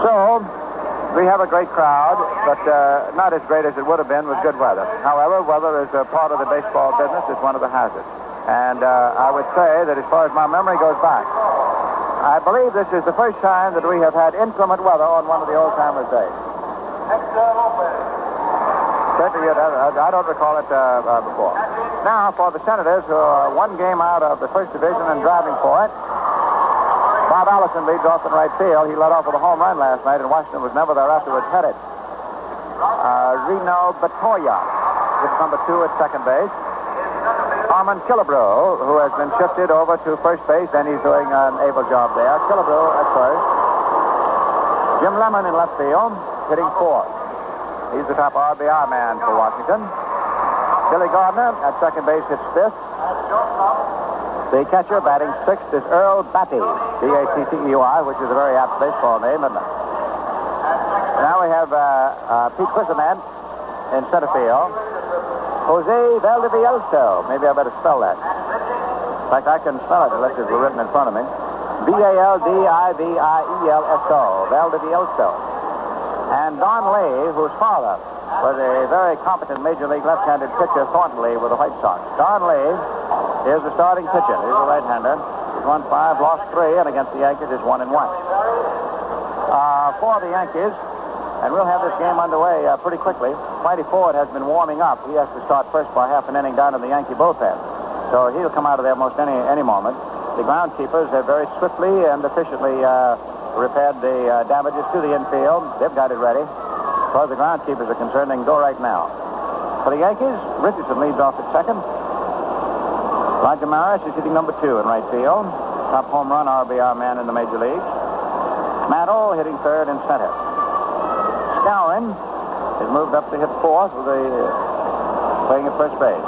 So, we have a great crowd, but uh, not as great as it would have been with good weather. However, weather is a part of the baseball business. It's one of the hazards. And uh, I would say that as far as my memory goes back, I believe this is the first time that we have had inclement weather on one of the old timers' days. Certainly, uh, I don't recall it uh, uh, before. Now, for the Senators, who are one game out of the first division and driving for it, Bob Allison leads off in right field. He led off with a home run last night, and Washington was never there afterwards headed. Uh, Reno Bertoia is number two at second base. Harmon Killebrew, who has been shifted over to first base, and he's doing an able job there. Killebrew at first. Jim Lemon in left field, hitting fourth. He's the top RBI man for Washington. Billy Gardner at second base hits fifth. The catcher batting sixth is Earl Battey, B-A-T-T-E-Y, which is a very apt baseball name, it? Now we have uh, uh, Pete Whisenant in center field. Jose Valdivielso. Maybe I better spell that. In fact, I can spell it unless it written in front of me. V-A-L-D-I-V-I-E-L-S-O. Valdivielso. And Don Lee, whose father was a very competent Major League left-handed pitcher, Thornton Lee, with the White Sox. Don Lee is the starting pitcher. He's a right-hander. He's won five, lost three, and against the Yankees is one and one. Uh, for the Yankees, and we'll have this game underway uh, pretty quickly. Whitey Ford has been warming up. He has to start first by half an inning down in the Yankee bullpen. So he'll come out of there most any any moment. The groundkeepers have very swiftly and efficiently uh, repaired the uh, damages to the infield. They've got it ready. As far as the groundkeepers are concerned, they can go right now. For the Yankees, Richardson leads off at second. Roger Maris is hitting number two in right field. Top home run RBI man in the major leagues. Mantle hitting third and center. Skowron has moved up to hit fourth with a uh, playing at first base.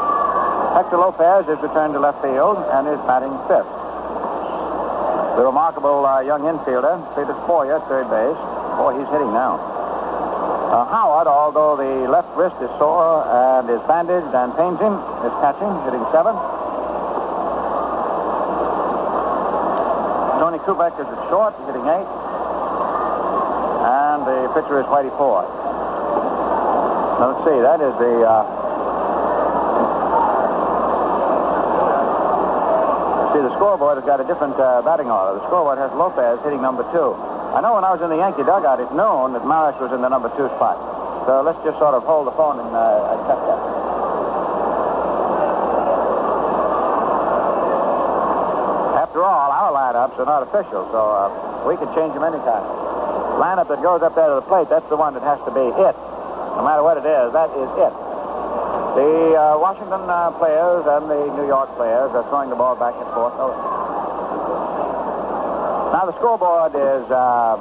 Hector Lopez is returned to left field and is batting fifth. The remarkable uh, young infielder, Peter Spoyer, third base. Boy, he's hitting now. Uh, Howard, although the left wrist is sore and is bandaged and pains him, is catching, hitting seventh. Kubek is at short, hitting eight. And the pitcher is Whitey Ford. Let's see, that is the... Uh, See, the scoreboard has got a different uh, batting order. The scoreboard has Lopez hitting number two. I know when I was in the Yankee dugout at noon that Maris was in the number two spot. So let's just sort of hold the phone and uh, accept that. After all, our lineups are not official, so uh, we can change them anytime. Lineup that goes up there to the plate, that's the one that has to be it. No matter what it is, that is it. The uh, Washington uh, players and the New York players are throwing the ball back and forth. Oh. Now the scoreboard is uh,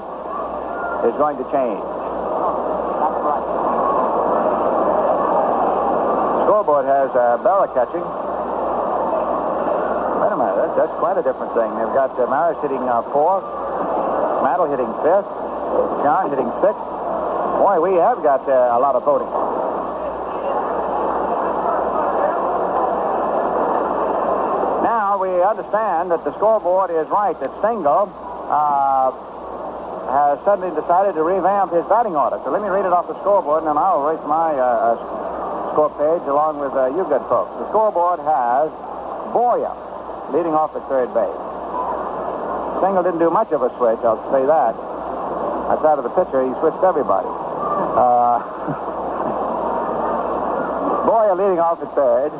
is going to change. Scoreboard has uh, Berra catching. That's, quite a different thing. They've got uh, Maris hitting uh, Mantle hitting fifth, John hitting sixth. Boy, we have got uh, a lot of voting. Now we understand that the scoreboard is right, that Stengel uh, has suddenly decided to revamp his batting order. So let me read it off the scoreboard, and then I'll erase my uh, score page along with uh, you good folks. The scoreboard has Boyer leading off at third base. Stengel didn't do much of a switch, I'll say that. Outside of the pitcher, he switched everybody. Uh, Boyer leading off at third.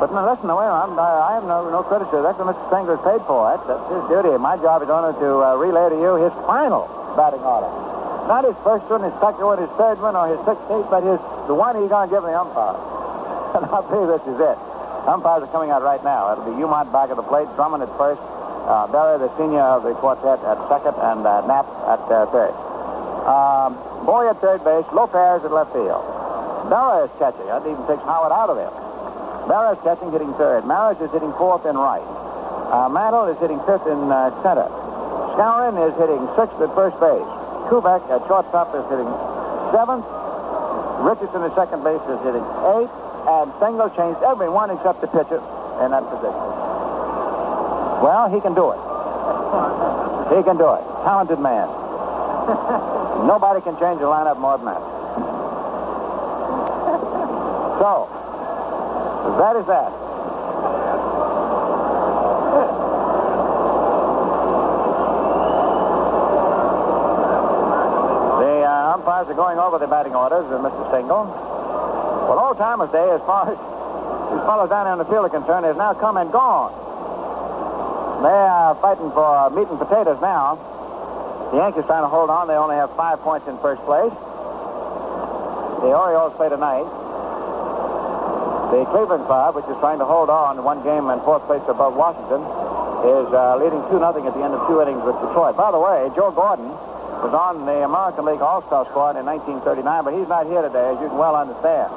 But now listen, wait I'm, I, I have no, no that. That's what Mr. Stengel's paid for. That's, his duty. My job is only to uh, relay to you his final batting order. Not his first one, his second one, his third one, or his sixteenth, but his the one he's going to give the umpire. and I'll tell you this is it. Umpires are coming out right now. It'll be Umont back at the plate, Drummond at first, uh, Berry, the senior of the quartet, at second, and uh, Napp at uh, third. Um, Boy at third base, Lopez at left field. Berra is catching. That even takes Howard out of there. Berra is catching, hitting third. Maris is hitting fourth and right. Uh, Mantle is hitting fifth in uh, center. Skowron is hitting sixth at first base. Kubek at shortstop is hitting seventh. Richardson at second base is hitting eighth. And Stengel changed everyone except the pitcher in that position. Well, he can do it. he can do it. Talented man. Nobody can change the lineup more than that. So, that is that. The uh, umpires are going over the batting orders with Mr. Stengel. Well, old timers day, as far as these fellows down in the field are concerned, is now come and gone. They are fighting for meat and potatoes now. The Yankees trying to hold on. They only have five points in first place. The Orioles play tonight. The Cleveland Club, which is trying to hold on one game in fourth place above Washington, is uh, leading 2 nothing at the end of two innings with Detroit. By the way, Joe Gordon was on the American League All-Star squad in 1939, but he's not here today, as you can well understand.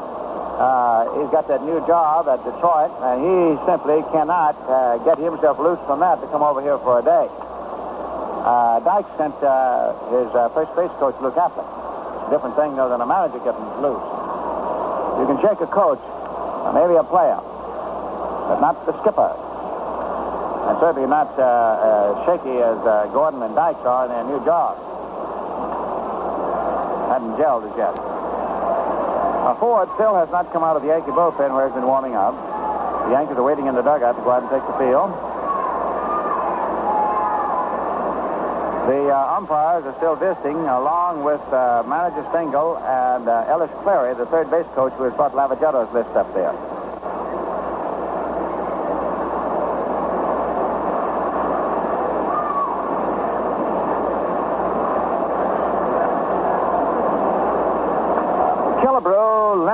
Uh, he's got that new job at Detroit, and he simply cannot uh, get himself loose from that to come over here for a day. Uh, Dyke sent uh, his uh, first base coach, Luke Appling. Different thing, though, than a manager getting loose. You can shake a coach, or maybe a player, but not the skipper. And certainly not uh, shaky as uh, Gordon and Dykes are in their new job. Hadn't gelled as yet. Ford still has not come out of the Yankee bullpen where he's been warming up. The Yankees are waiting in the dugout to go out and take the field. The uh, umpires are still visiting, along with uh, manager Stengel and uh, Ellis Clary, the third base coach who has brought Lavagetto's list up there.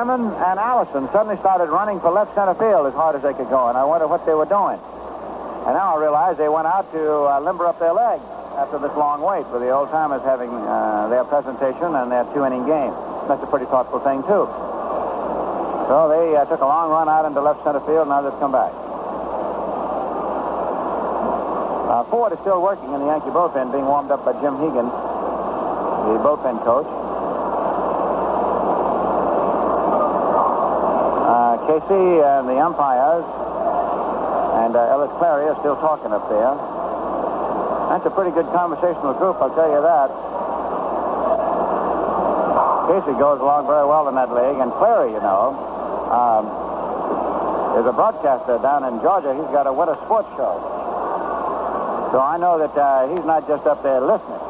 And Allison suddenly started running for left center field as hard as they could go, and I wonder what they were doing. And now I realize they went out to uh, limber up their legs after this long wait with the old timers having uh, their presentation and their two inning game. That's a pretty thoughtful thing, too. So they uh, took a long run out into left center field, and now they've come back. Uh, Ford is still working in the Yankee bullpen, being warmed up by Jim Hegan, the bullpen coach. Casey and the umpires and uh, Ellis Clary are still talking up there. That's a pretty good conversational group, I'll tell you that. Casey goes along very well in that league, and Clary, you know, um, is a broadcaster down in Georgia. He's got a winter sports show. So I know that uh, he's not just up there listening.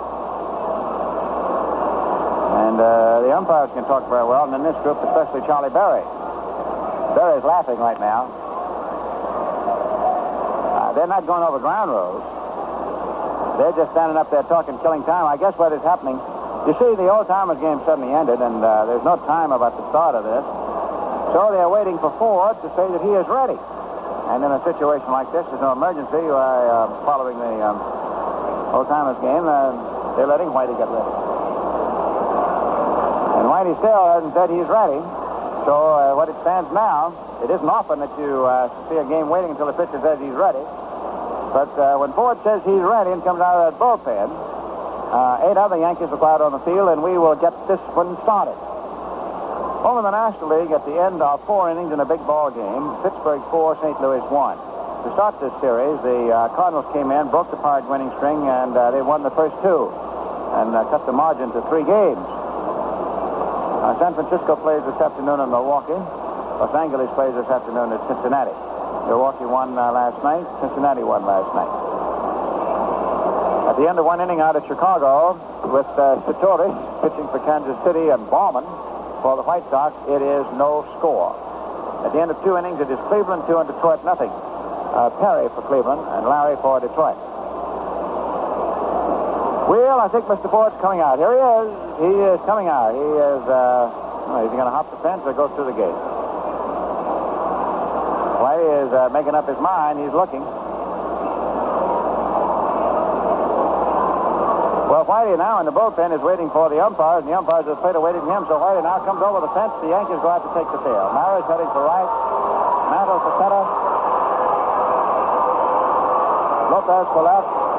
And uh, the umpires can talk very well, and in this group, especially Charlie Berry. Berry's laughing right now. Uh, they're not going over ground rules. They're just standing up there talking, killing time. I guess what is happening, you see, the old timers game suddenly ended, and uh, there's no time about the start of this. So they're waiting for Ford to say that he is ready. And in a situation like this, there's no emergency. Uh, uh, following the um, old timers game, uh, they're letting Whitey get ready. And Whitey still hasn't said he's ready. So uh, what it stands now, it isn't often that you uh, see a game waiting until the pitcher says he's ready. But uh, when Ford says he's ready and comes out of that bullpen, uh, eight other Yankees are out on the field, and we will get this one started. Over in the National League, at the end of four innings in a big ball game, Pittsburgh four, St. Louis one. To start this series, the uh, Cardinals came in, broke the Pirate winning string, and uh, they won the first two, and cut the margin to three games. Uh, San Francisco plays this afternoon in Milwaukee. Los Angeles plays this afternoon at Cincinnati. Milwaukee won uh, last night. Cincinnati won last night. At the end of one inning out at Chicago, with uh, Satoris pitching for Kansas City and Bauman for the White Sox, it is no score. At the end of two innings, it is Cleveland two and Detroit nothing. Uh, Perry for Cleveland and Lary for Detroit. Well, I think Mr. Ford's coming out. Here he is. He is coming out. He is, uh, is he going to hop the fence or go through the gate? Whitey is uh, making up his mind. He's looking. Well, Whitey now in the bullpen is waiting for the umpires, and the umpires are waiting for him. So Whitey now comes over the fence. The Yankees go out to take the field. Maris heading for right. Mantle for center. Lopez for left.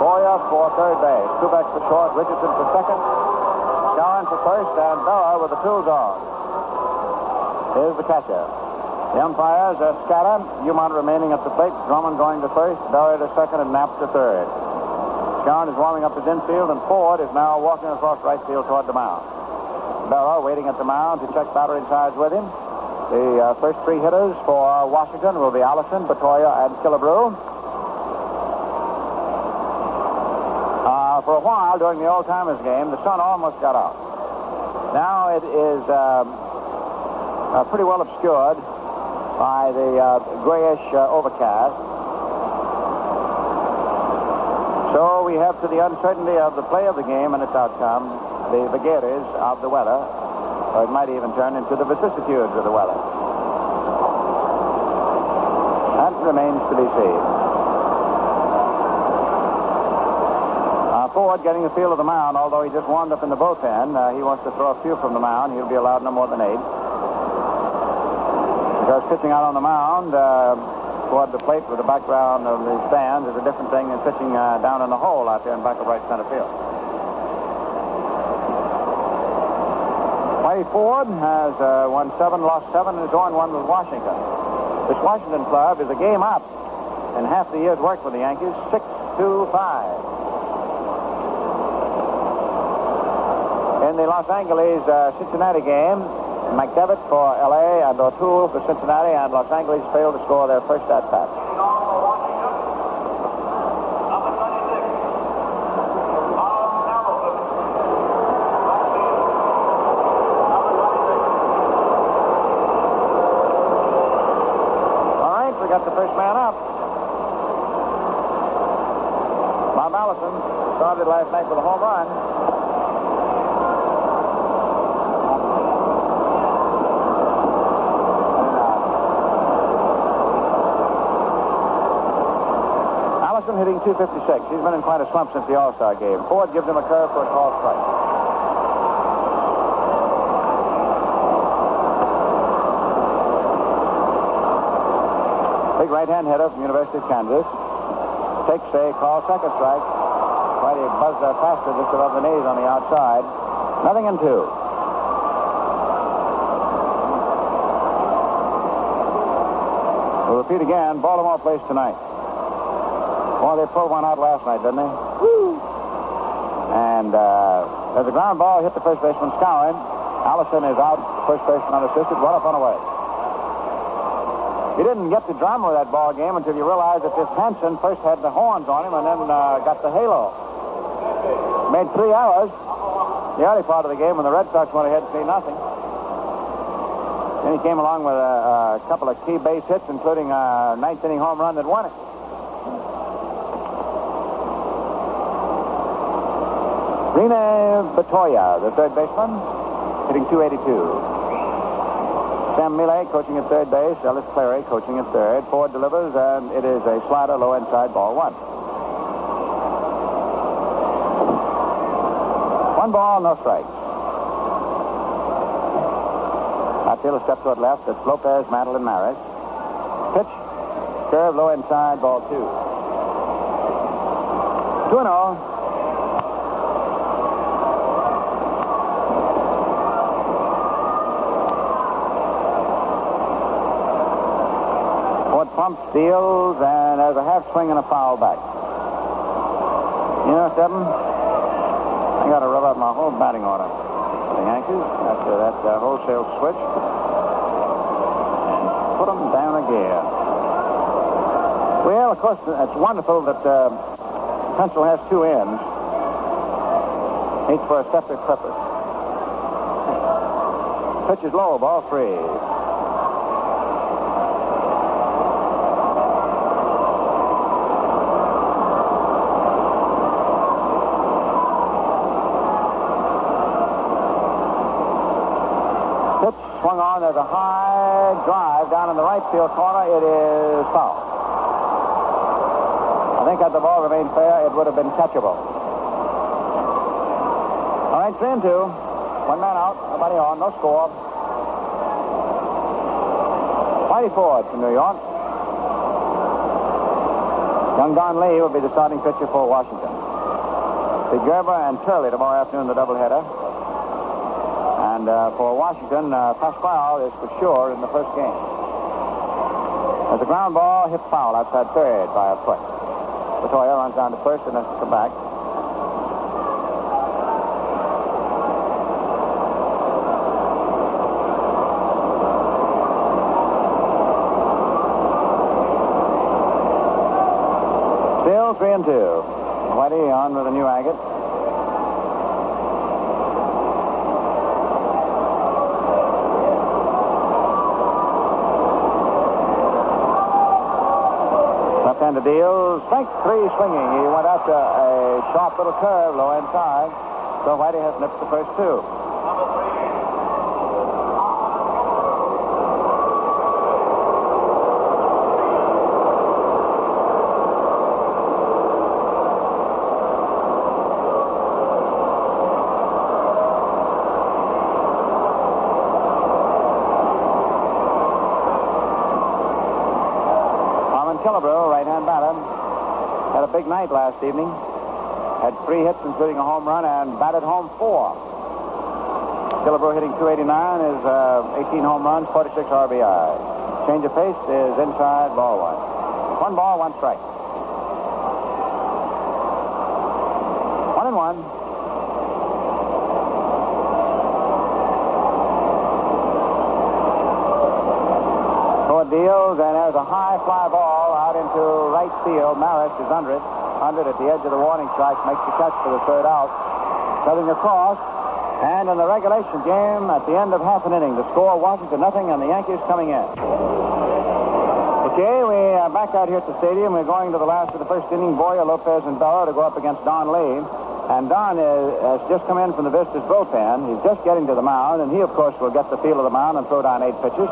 Boyer for third base. Kubek for short. Richardson for second. Skowron for first. And Bauer with the tools on. Here's the catcher. The umpires are Scatter, Umont remaining at the plate, Drummond going to first, Berry to second, and Napp to third. John is warming up his infield, and Ford is now walking across right field toward the mound. Berra waiting at the mound to check battery sides with him. The uh, first three hitters for Washington will be Allison, Bertoia, and Killebrew. Uh, for a while during the old timers game, the sun almost got out. Now it is um, uh, pretty well obscured by the uh, grayish uh, overcast. So we have to the uncertainty of the play of the game and its outcome, the vagaries of the weather, or it might even turn into the vicissitudes of the weather. That remains to be seen. Ford getting the feel of the mound, although he just warmed up in the bullpen. Uh, he wants to throw a few from the mound. He'll be allowed no more than eight. Because pitching out on the mound, uh, toward the plate with the background of the stands is a different thing than pitching uh, down in the hole out there in back of right center field. Whitey Ford has uh, won seven, lost seven, and is on one with Washington. This Washington club is a game up in half the year's work for the Yankees, 6-2-5. The Los Angeles uh, Cincinnati game, McDevitt for L.A. and O'Toole for Cincinnati, and Los Angeles failed to score their first at bat. Got the first man up. Bob Allison started last night with a home run. Allison hitting 256. He's been in quite a slump since the All-Star game. Ford gives him a curve for a call strike. Big right-hand hitter from University of Kansas. Takes a call second strike. Whitey buzzed that faster just above the knees on the outside. Nothing in two. We'll repeat again. Baltimore plays tonight. Well, they pulled one out last night, didn't they? And uh, a ground ball hit the first baseman Skowron. Allison is out, first baseman unassisted, one up on away. You didn't get the drama of that ball game until you realized that this Hansen first had the horns on him and then uh, got the halo. Made three hours, the early part of the game when the Red Sox went ahead 3 nothing. Then he came along with a, a couple of key base hits, including a ninth inning home run that won it. Rene Bertoia, the third baseman, hitting 282. Sam Mele coaching at third base. Ellis Clary coaching at third. Ford delivers, and it is a slider low inside ball one. One ball, no strikes. Outfielder steps toward left. It's Lopez, and Maris. Pitch. Curve low inside, ball two. 2 and 0. Ford pumps, deals, and there's a half swing and a foul back. You know, Stephen, I got to rub out my whole batting order. The Yankees, after that uh, wholesale switch, and put them down a gear. Well, of course, it's wonderful that uh, pencil has two ends, each for a separate purpose. Pitch is low, ball three. Pitch swung on. There's a high drive down in the right field corner. It is foul. I think had the ball remained fair, it would have been catchable. All right, three and two. One man out, nobody on, no score. Whitey Ford from New York. Young Don Lee will be the starting pitcher for Washington. Big Gerber and Turley tomorrow afternoon, the doubleheader. And uh, for Washington, uh, is for sure in the first game. As a ground ball hit foul outside third by a foot. Latoya runs down to first and has to come back. Still 3 and 2. Whitey on with a new agate. Left-handed deal. Strike three swinging. He went after a sharp little curve low inside. So Whitey has nipped the first two. Harmon Killebrew, right-hand batter, had a big night last evening. Had three hits, including a home run, and batted home four. Killebrew hitting 289 is uh, 18 home runs, 46 RBI. Change of pace is inside ball one. One ball, one strike. One and one. Deals, and there's a high fly ball out into right field. Maris is under it. Under it at the edge of the warning strike. Makes the catch for the third out. Cutting across. And in the regulation game, at the end of half an inning, the score Washington nothing, and the Yankees coming in. Okay, we are back out here at the stadium. We're going to the last of the first inning. Boyer, Lopez, and Bello to go up against Don Lee. And Don is, has just come in from the Vistas bullpen. He's just getting to the mound, and he, of course, will get the feel of the mound and throw down eight pitches.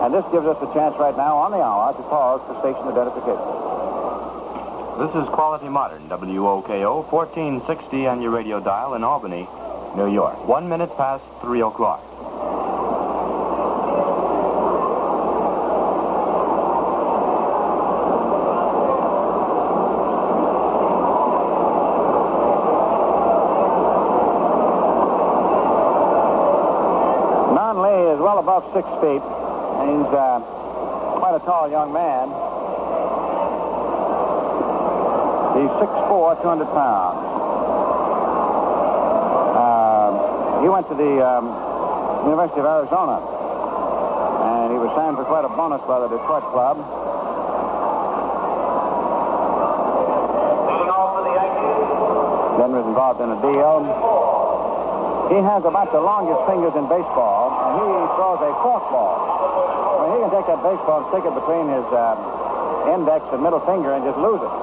And this gives us a chance right now on the hour to pause for station identification. This is Quality Modern, WOKO, 1460 on your radio dial in Albany, New York. One minute past 3 o'clock. Lee is well above six feet. He's uh, quite a tall young man. He's 6'4", 200 pounds. Uh, he went to the um, University of Arizona, and he was signed for quite a bonus by the Detroit club. Then was involved in a deal. He has about the longest fingers in baseball, he throws a forkball. Well, he can take that baseball and stick it between his um, index and middle finger and just lose it.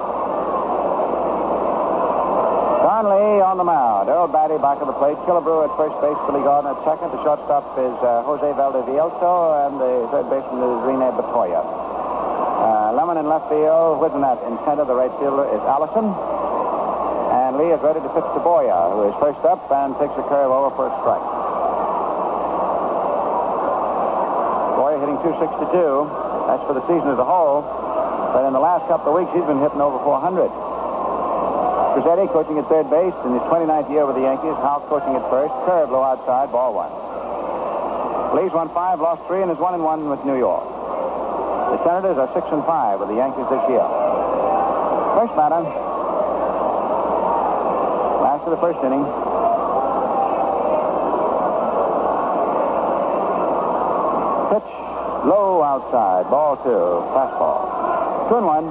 Don Lee on the mound. Earl Battey back of the plate. Killebrew at first base. Billy Gardner at second. The shortstop is uh, Jose Valdivielso, and the third baseman is Rene Bertoia. Uh, Lemon in left field. Whisenant in center. The right fielder is Allison. And Lee is ready to pitch to Boyer, who is first up and takes a curve over for a strike. Boyer hitting 262. That's for the season as a whole. But in the last couple of weeks, he's been hitting over 400. Crosetti coaching at third base in his 29th year with the Yankees. Houk coaching at first. Curve low outside, ball one. Lee's won five, lost three, and is one and one with New York. The Senators are six and five with the Yankees this year. First batter. Last of the first inning. Low outside, ball two, fastball. Two and one.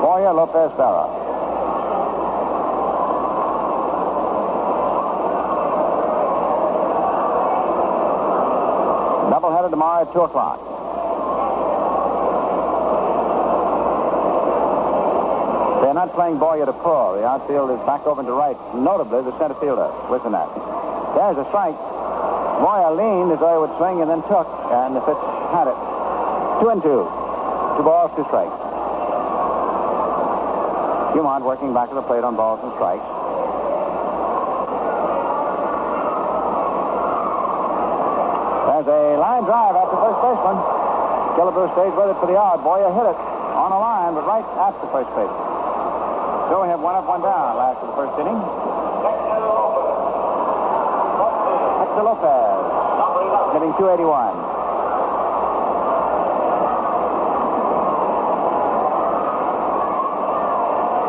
Boyer, Lopez, Berra. Doubleheader tomorrow at 2 o'clock. They're not playing Boyer to pull. The outfield is back over to right, notably the center fielder, that. There's a strike. Boyer leaned as he would swing and then took, and the pitch had it. Two and two. Two balls, two strikes. Dumont working back to the plate on balls and strikes. There's a line drive after first baseman. Killebrew stays with it for the yard. Boyer hit it on a line, but right after first base. So we have one up, one down last of the first inning. Lopez hitting 281.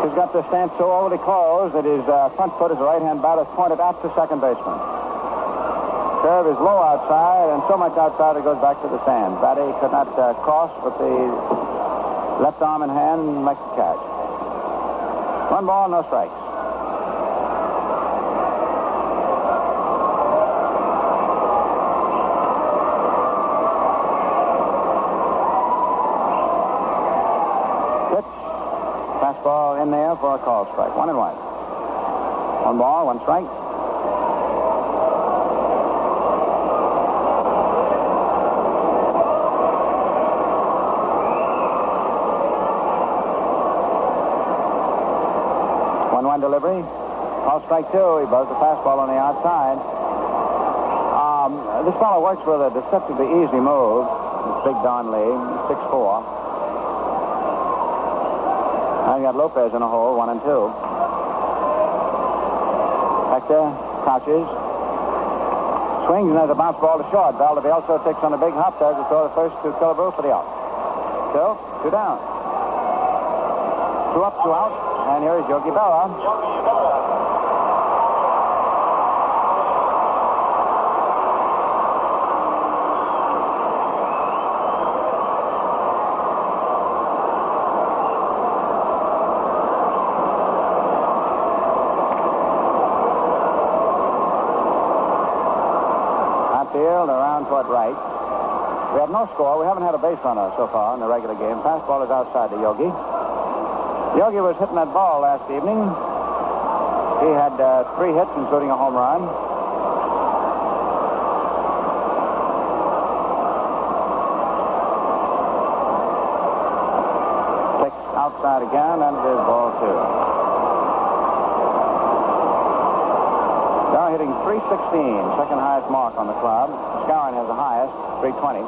He's got the stance so overly closed that his uh, front foot, his right-hand bat, is pointed at the second baseman. Curve is low outside, and so much outside it goes back to the sand. Battey could not uh, cross with the left arm in hand and make the catch. One ball, no strikes. there for a call strike. One and one. One ball, one strike. One one delivery. Call strike two. He buzzed the fastball on the outside. Um, this fellow works with a deceptively easy move. It's Big Don Lee, six four. Now you got Lopez in a hole, one and two. Hector touches, Swings, and there's a bounce ball to short. Valdivielso takes on a big hop there to throw the first to Killebrew for the out. So, two down. Two up, two out. And here is Yogi Berra. Outfield around toward right. We have no score. We haven't had a base runner so far in the regular game. Fastball is outside to Yogi. Yogi was hitting that ball last evening. He had uh, three hits, including a home run. Six outside again, and it is ball two. Hitting 316, second highest mark on the club. Skowron has the highest, 320.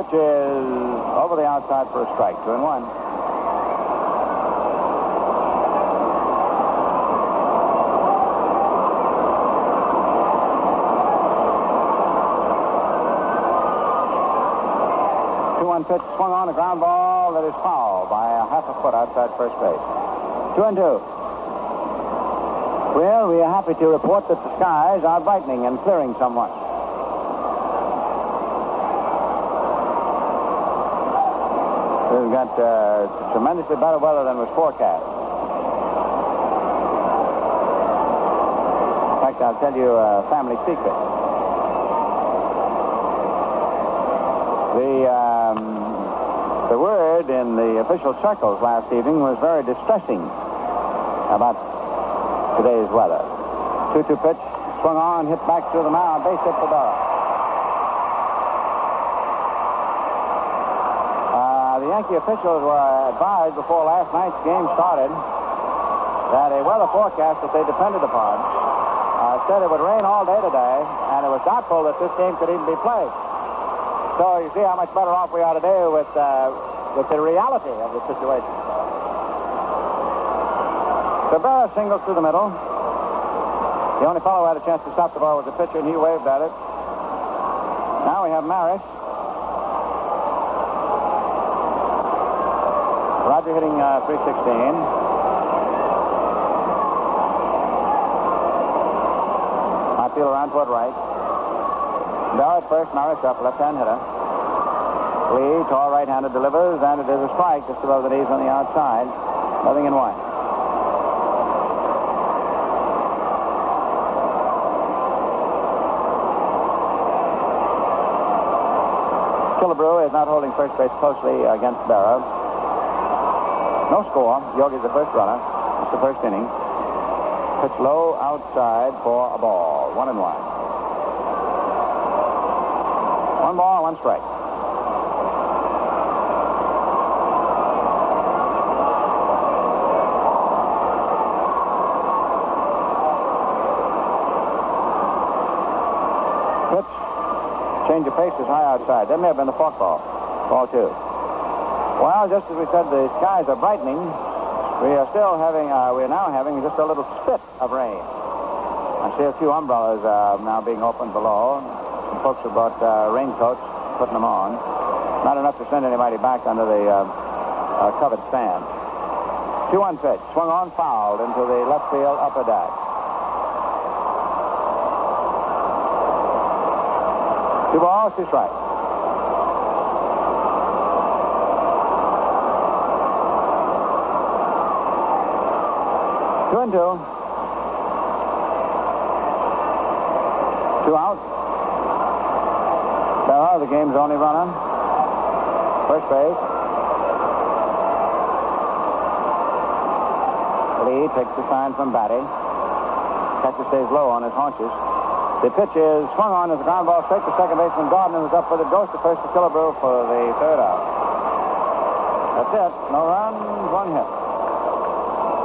Pitch is over the outside for a strike, two and one. Two one pitch swung on a ground ball that is foul by a half a foot outside first base. Two and two. Well, we are happy to report that the skies are brightening and clearing somewhat. We've got uh, tremendously better weather than was forecast. In fact, I'll tell you a family secret. The um, the word in the official circles last evening was very distressing about today's weather. 2-2 pitch, swung on, hit back through the mound, base hit for Berra. Uh, the Yankee officials were advised before last night's game started that a weather forecast that they depended upon uh, said it would rain all day today, and it was doubtful that this game could even be played. So you see how much better off we are today with uh, with the reality of the situation. Berra singles through the middle. The only fellow who had a chance to stop the ball was the pitcher, and he waved at it. Now we have Maris. Roger hitting uh, 316. Outfield around toward right. Bell at first, Maris up, left-hand hitter. Lee, tall right-handed, delivers, and it is a strike just above the knees on the outside. Nothing in one. Killebrew is not holding first base closely against Berra. No score. Yogi's the first runner. It's the first inning. Pitch low outside for a ball. One and one. One ball, one strike. Change of pace is high outside. That may have been the fork ball. Two. Well, just as we said, the skies are brightening. We are still having, uh, we are now having just a little spit of rain. I see a few umbrellas uh, now being opened below. Folks have brought uh, raincoats, putting them on. Not enough to send anybody back under the uh, uh, covered stand. 2-1 pitch. Swung on, fouled into the left field upper deck. Two balls, two strikes. Two and two. Two out. The game's only running. First base. Lee takes the sign from Battey. Catcher stays low on his haunches. The pitch is swung on as a ground ball straight to second baseman Gardner, who's up with it. Goes to first to Killebrew for the third out. That's it. No runs, one hit.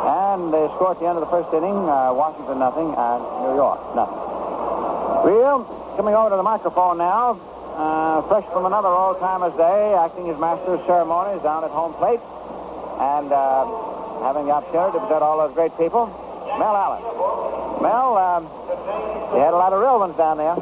And they score at the end of the first inning. Uh, Washington nothing, and New York nothing. Real coming over to the microphone now. Uh, fresh from another old-timers day, acting as master of ceremonies down at home plate, and uh, having the opportunity to present all those great people. Mel Allen. Mel, um, you had a lot of real ones down there.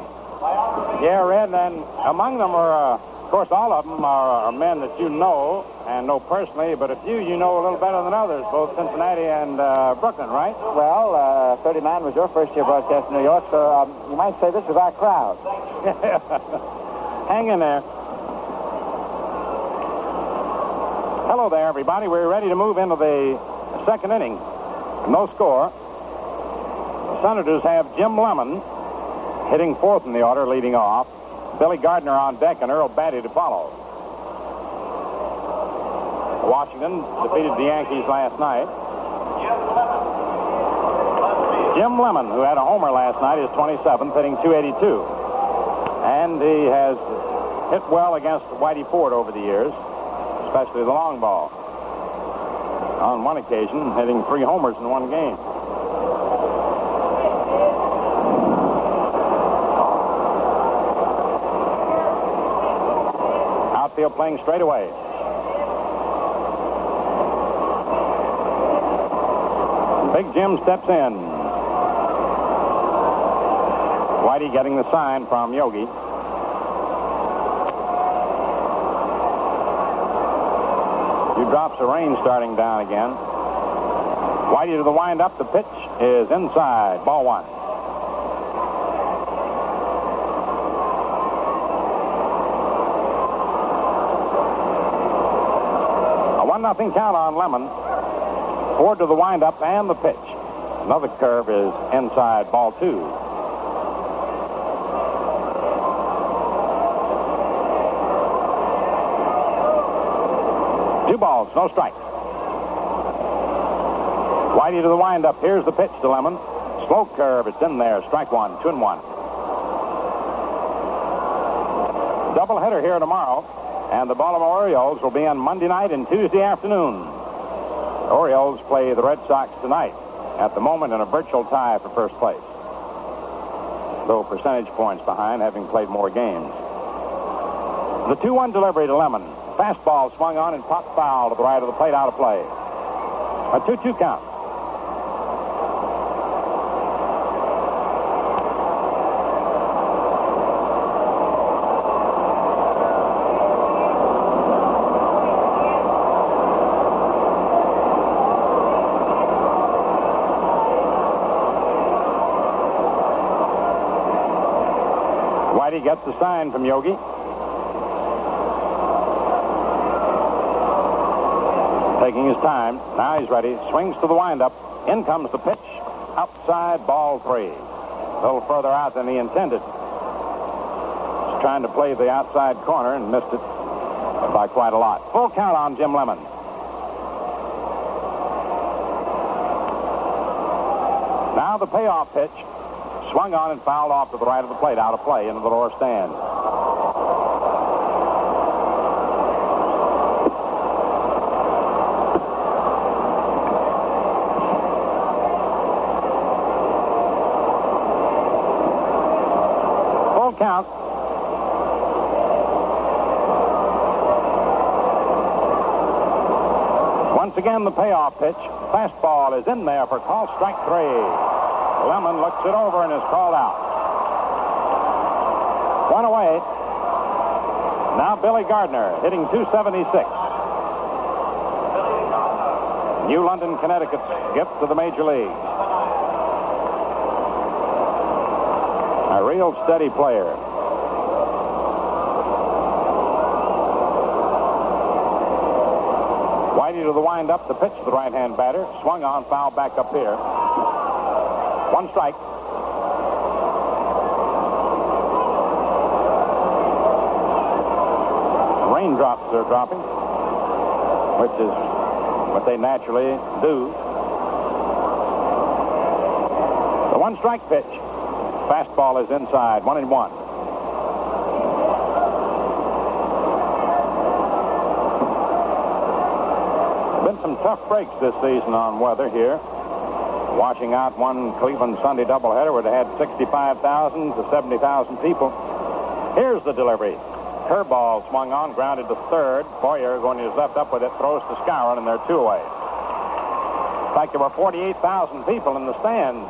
Yeah, Red, and among them are, uh, of course, all of them are, are men that you know and know personally, but a few you know a little better than others, both Cincinnati and uh, Brooklyn, right? Well, uh, 39 was your first year broadcast in New York, so um, you might say this is our crowd. Hang in there. Hello there, everybody. We're ready to move into the second inning. No score. The Senators have Jim Lemon hitting fourth in the order, leading off. Billy Gardner on deck and Earl Battey to follow. Washington defeated the Yankees last night. Jim Lemon, who had a homer last night, is 27th, hitting 282. And he has hit well against Whitey Ford over the years, especially the long ball. On one occasion, hitting three homers in one game. Outfield playing straight away. Big Jim steps in. Whitey getting the sign from Yogi. Few drops of rain starting down again. Whitey to the windup. The pitch is inside. Ball one. A one nothing count on Lemon. Ford to the windup and the pitch. Another curve is inside. Ball two. Two balls, no strikes. Whitey to the windup. Here's the pitch to Lemon. Slow curve. It's in there. Strike one. Two and one. Double header here tomorrow. And the Baltimore Orioles will be on Monday night and Tuesday afternoon. The Orioles play the Red Sox tonight. At the moment in a virtual tie for first place. Though percentage points behind, having played more games. The 2-1 delivery to Lemon. Fastball swung on and popped foul to the right of the plate out of play. A 2-2 count. Whitey gets the sign from Yogi. Taking his time. Now he's ready. Swings to the windup. In comes the pitch. Outside ball three. A little further out than he intended. He's trying to play the outside corner and missed it by quite a lot. Full count on Jim Lemon. Now the payoff pitch. Swung on and fouled off to the right of the plate, out of play, into the lower stand. Full count. Once again, the payoff pitch. Fastball is in there for call strike three. Lemon looks it over and is called out. One away. Now Billy Gardner hitting 276. New London, Connecticut gift to the major league. A real steady player. Whitey to the windup, the pitch to the right-hand batter. Swung on, foul back up here. One strike. Raindrops are dropping, which is what they naturally do. The one strike pitch. Fastball is inside, one and one. Been some tough breaks this season on weather here. Washing out one Cleveland Sunday doubleheader would have had 65,000 to 70,000 people. Here's the delivery. Curveball swung on, grounded to third. Boyer to his left up with it, throws to Skowron, and they're two away. In fact, there were 48,000 people in the stands,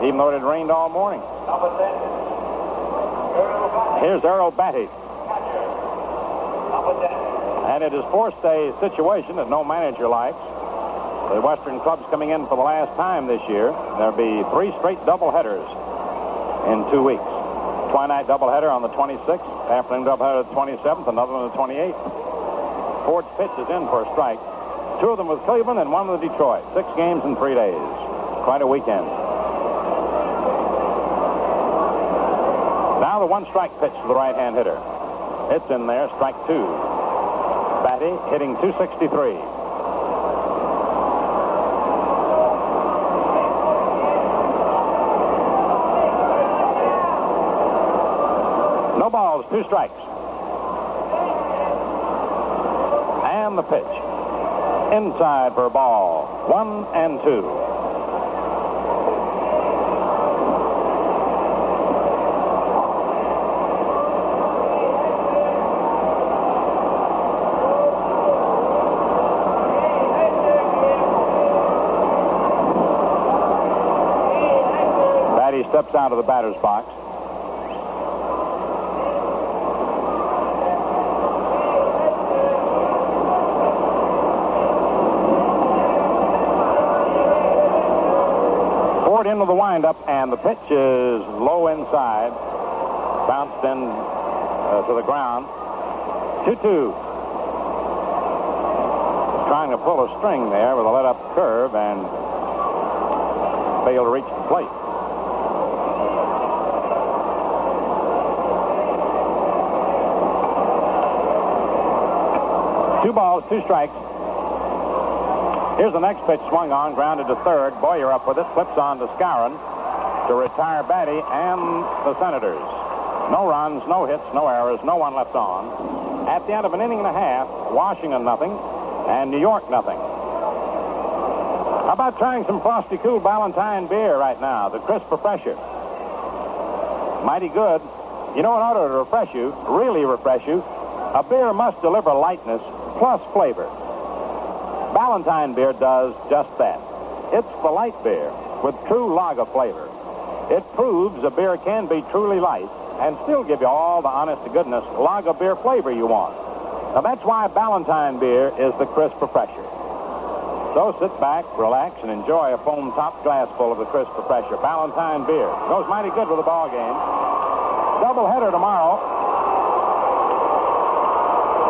even though it had rained all morning. Here's Earl Battey. And it is forced a situation that no manager likes. The Western clubs coming in for the last time this year. There'll be three straight doubleheaders in two weeks. Twilight doubleheader on the 26th, afternoon doubleheader the 27th, another on the 28th. Ford's pitch is in for a strike. Two of them with Cleveland and one with Detroit. Six games in three days. Quite a weekend. Now the one strike pitch to the right-hand hitter. It's in there, strike two. Battey hitting 263. No balls, two strikes. And the pitch. Inside for a ball. One and two. Battey steps out of the batter's box. Ford into the windup, and the pitch is low inside. Bounced in uh, to the ground. 2 2. Trying to pull a string there with a let up curve and failed to reach the plate. Two balls, two strikes. Here's the next pitch swung on, grounded to third. Boyer up with it, flips on to Skowron to retire Battey and the Senators. No runs, no hits, no errors, no one left on. At the end of an inning and a half, Washington nothing and New York nothing. How about trying some Frosty Cool Ballantine beer right now, the crisp refresher? Mighty good. You know what order to refresh you, really refresh you? A beer must deliver lightness plus flavor. Ballantine beer does just that. It's the light beer with true lager flavor. It proves a beer can be truly light and still give you all the honest to goodness lager beer flavor you want. Now that's why Ballantine beer is the crisp refresher. So sit back, relax, and enjoy a foam top glass full of the crisp refresher. Ballantine beer. Goes mighty good with a ball game. Double header tomorrow.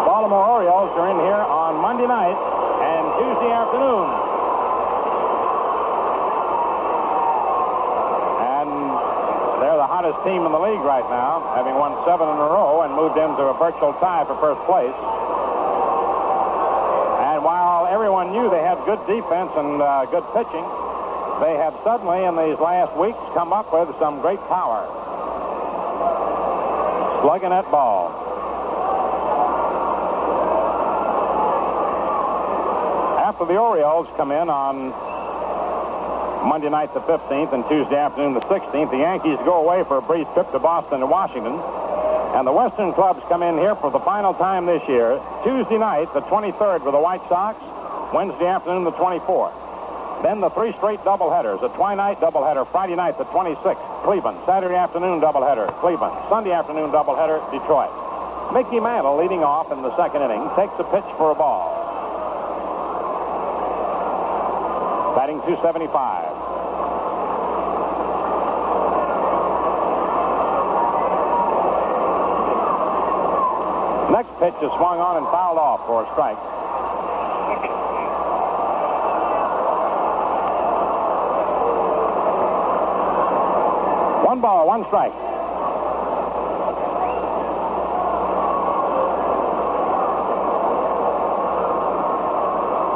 Baltimore Orioles are in here on Monday night Tuesday afternoon. And they're the hottest team in the league right now, having won seven in a row and moved into a virtual tie for first place. And while everyone knew they had good defense and uh, good pitching, they have suddenly in these last weeks come up with some great power. Slugging that ball. After the Orioles come in on Monday night the 15th and Tuesday afternoon the 16th, the Yankees go away for a brief trip to Boston and Washington. And the Western clubs come in here for the final time this year. Tuesday night, the 23rd, with the White Sox. Wednesday afternoon, the 24th. Then the three straight doubleheaders. A twilight doubleheader Friday night, the 26th, Cleveland. Saturday afternoon doubleheader, Cleveland. Sunday afternoon doubleheader, Detroit. Mickey Mantle leading off in the second inning, takes a pitch for a ball. batting 275. Next pitch is swung on and fouled off for a strike. One ball, one strike.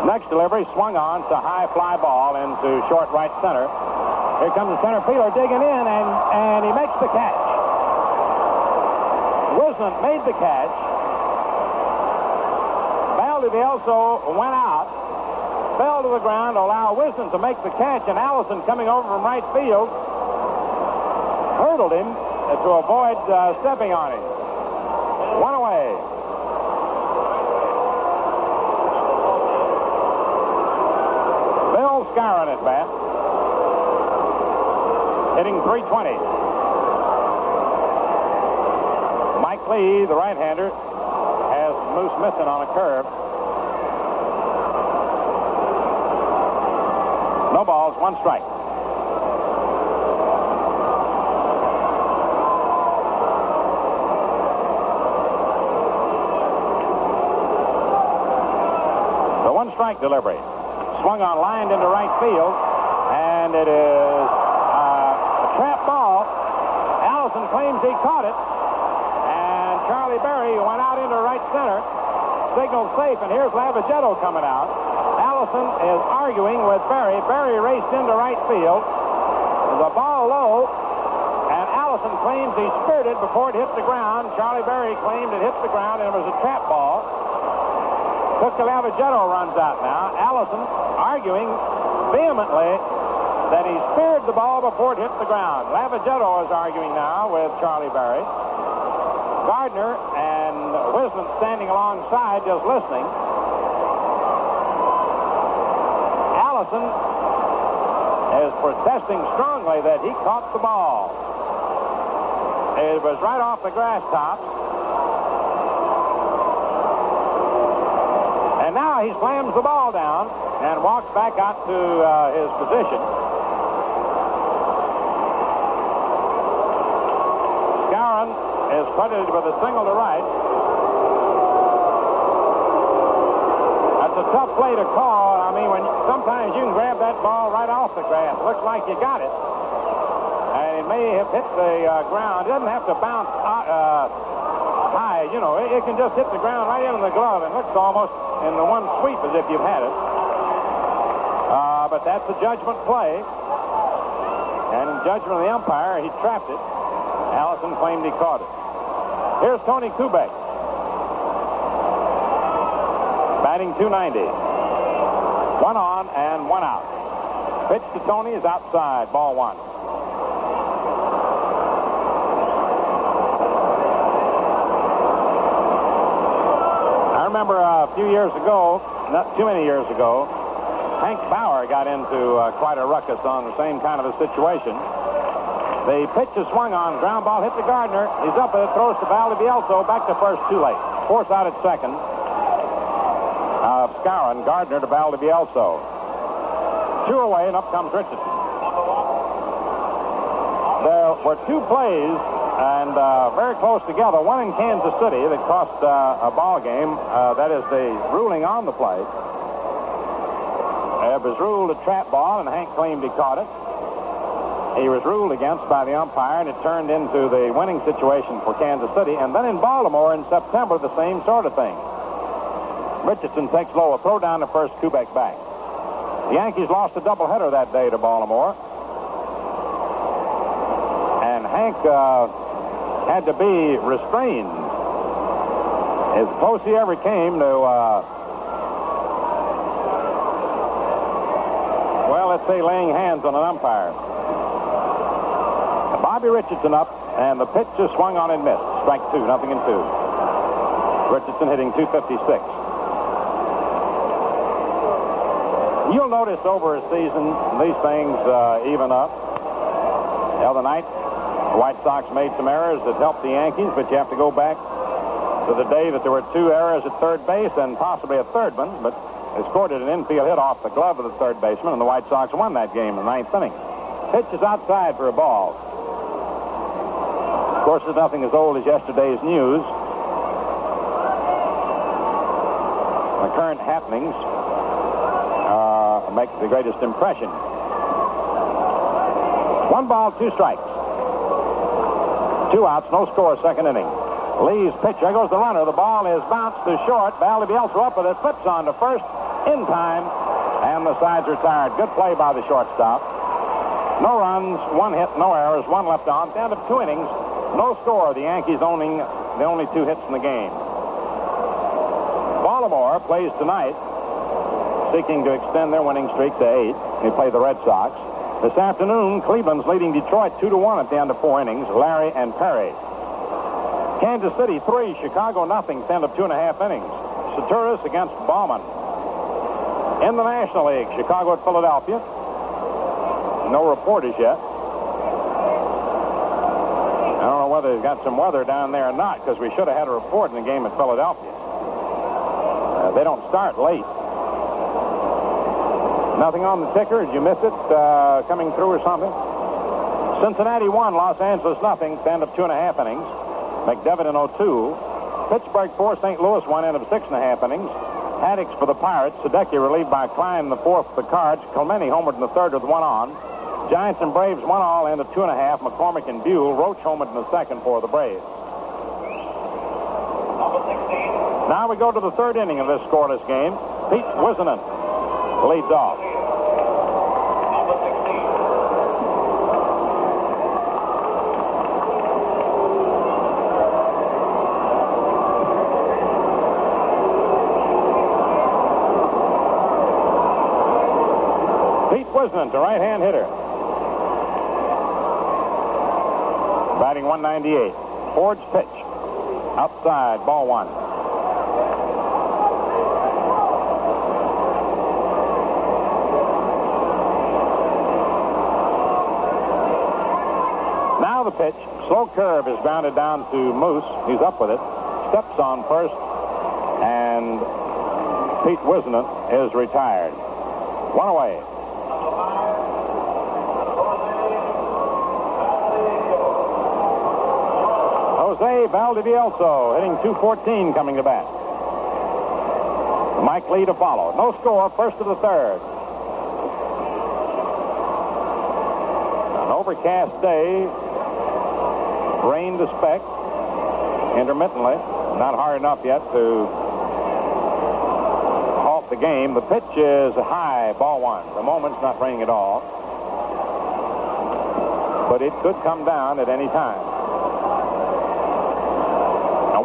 Next delivery swung on to high fly ball into short right center. Here comes the center fielder digging in, and, and he makes the catch. Whisenant made the catch. Valdivielso went out, fell to the ground to allow Whisenant to make the catch, and Allison coming over from right field hurdled him to avoid uh, stepping on him. One away. Skowron at bat. Hitting 320. Mike Lee, the right-hander, has Moose missing on a curve. No balls, one strike. The one strike delivery. Swung on, lined into right field, and it is uh, a trap ball. Allison claims he caught it, and Charlie Berry went out into right center, signaled safe, and here's Lavagetto coming out. Allison is arguing with Berry. Berry raced into right field. A ball low, and Allison claims he it before it hit the ground. Charlie Berry claimed it hit the ground, and it was a trap ball. Cook Lavagetto runs out now. Allison arguing vehemently that he speared the ball before it hit the ground. Lavagetto is arguing now with Charlie Berry. Gardner and Whisenant standing alongside just listening. Allison is protesting strongly that he caught the ball. It was right off the grass tops. And now he slams the ball down and walks back out to uh, his position. Skowron is credited with a single to right. That's a tough play to call. I mean, when sometimes you can grab that ball right off the grass. Looks like you got it. And it may have hit the uh, ground. It doesn't have to bounce uh, uh, high. You know, it, it can just hit the ground right into the glove and looks almost in the one sweep as if you've had it. Uh, but that's a judgment play. And in judgment of the umpire, he trapped it. Allison claimed he caught it. Here's Tony Kubek. Batting 290. One on and one out. Pitch to Tony is outside. Ball one. I remember uh, a few years ago, not too many years ago, Hank Bauer got into uh, quite a ruckus on the same kind of a situation. The pitch is swung on, ground ball hit the Gardner. He's up with it, throws to Valdivielso, back to first, too late. Force out at second. Uh, Skowron, Gardner to Valdivielso. Two away, and up comes Richardson. There were two plays, and uh, very close together. One in Kansas City that cost uh, a ball game. Uh, that is the ruling on the play. It was ruled a trap ball, and Hank claimed he caught it. He was ruled against by the umpire, and it turned into the winning situation for Kansas City. And then in Baltimore in September, the same sort of thing. Richardson takes low, a throw down to first, Kubek back. The Yankees lost a doubleheader that day to Baltimore. And Hank uh, had to be restrained as close he ever came to, uh, well, let's say laying hands on an umpire. Bobby Richardson up, and the pitch is swung on and missed. Strike two, nothing in two. Richardson hitting 256. You'll notice over a season, these things uh, even up. The other night, the White Sox made some errors that helped the Yankees, but you have to go back to the day that there were two errors at third base and possibly a third one, but they scored an infield hit off the glove of the third baseman, and the White Sox won that game in the ninth inning. Pitch is outside for a ball. Of course, there's nothing as old as yesterday's news. The current happenings uh, make the greatest impression. One ball, two strikes. Two outs, no score, second inning. Lee's pitch. There goes the runner. The ball is bounced to short. Valdivielso up with it. Flips on to first in time. And the side's retired. Good play by the shortstop. No runs, one hit, no errors, one left on. End of two innings. No score. The Yankees owning the only two hits in the game. Baltimore plays tonight, seeking to extend their winning streak to eight. They play the Red Sox. This afternoon, Cleveland's leading Detroit 2 to 1 at the end of four innings. Lary and Perry. Kansas City 3, Chicago nothing, end of two and a half innings. Saturas against Baumann. In the National League, Chicago at Philadelphia. No reporters yet. I don't know whether they've got some weather down there or not, because we should have had a report in the game at Philadelphia. Uh, they don't start late. Nothing on the ticker. Did you miss it uh, coming through or something? Cincinnati won, Los Angeles nothing, stand of two and a half innings. McDevitt in 02. Pittsburgh 4, St. Louis 1 end of six and a half innings. Haddix for the Pirates. Sadecki relieved by Klein in the fourth for the Cards. Clemente homered in the third with one on. Giants and Braves one all end of two and a half. McCormick and Buhl. Roach homered in the second for the Braves. Now we go to the third inning of this scoreless game. Pete Whisenant leads off. Pete the right-hand hitter. Batting 198. Ford's pitch. Outside, ball one. Now the pitch. Slow curve is grounded down to Moose. He's up with it. Steps on first. And Pete Whisenant is retired. One away. Jose Valdivielso hitting 214 coming to bat. Mike Lee to follow. No score, first of the third. An overcast day. Rain to speck. Intermittently. Not hard enough yet to halt the game. The pitch is high, ball one. The moment's not raining at all. But it could come down at any time.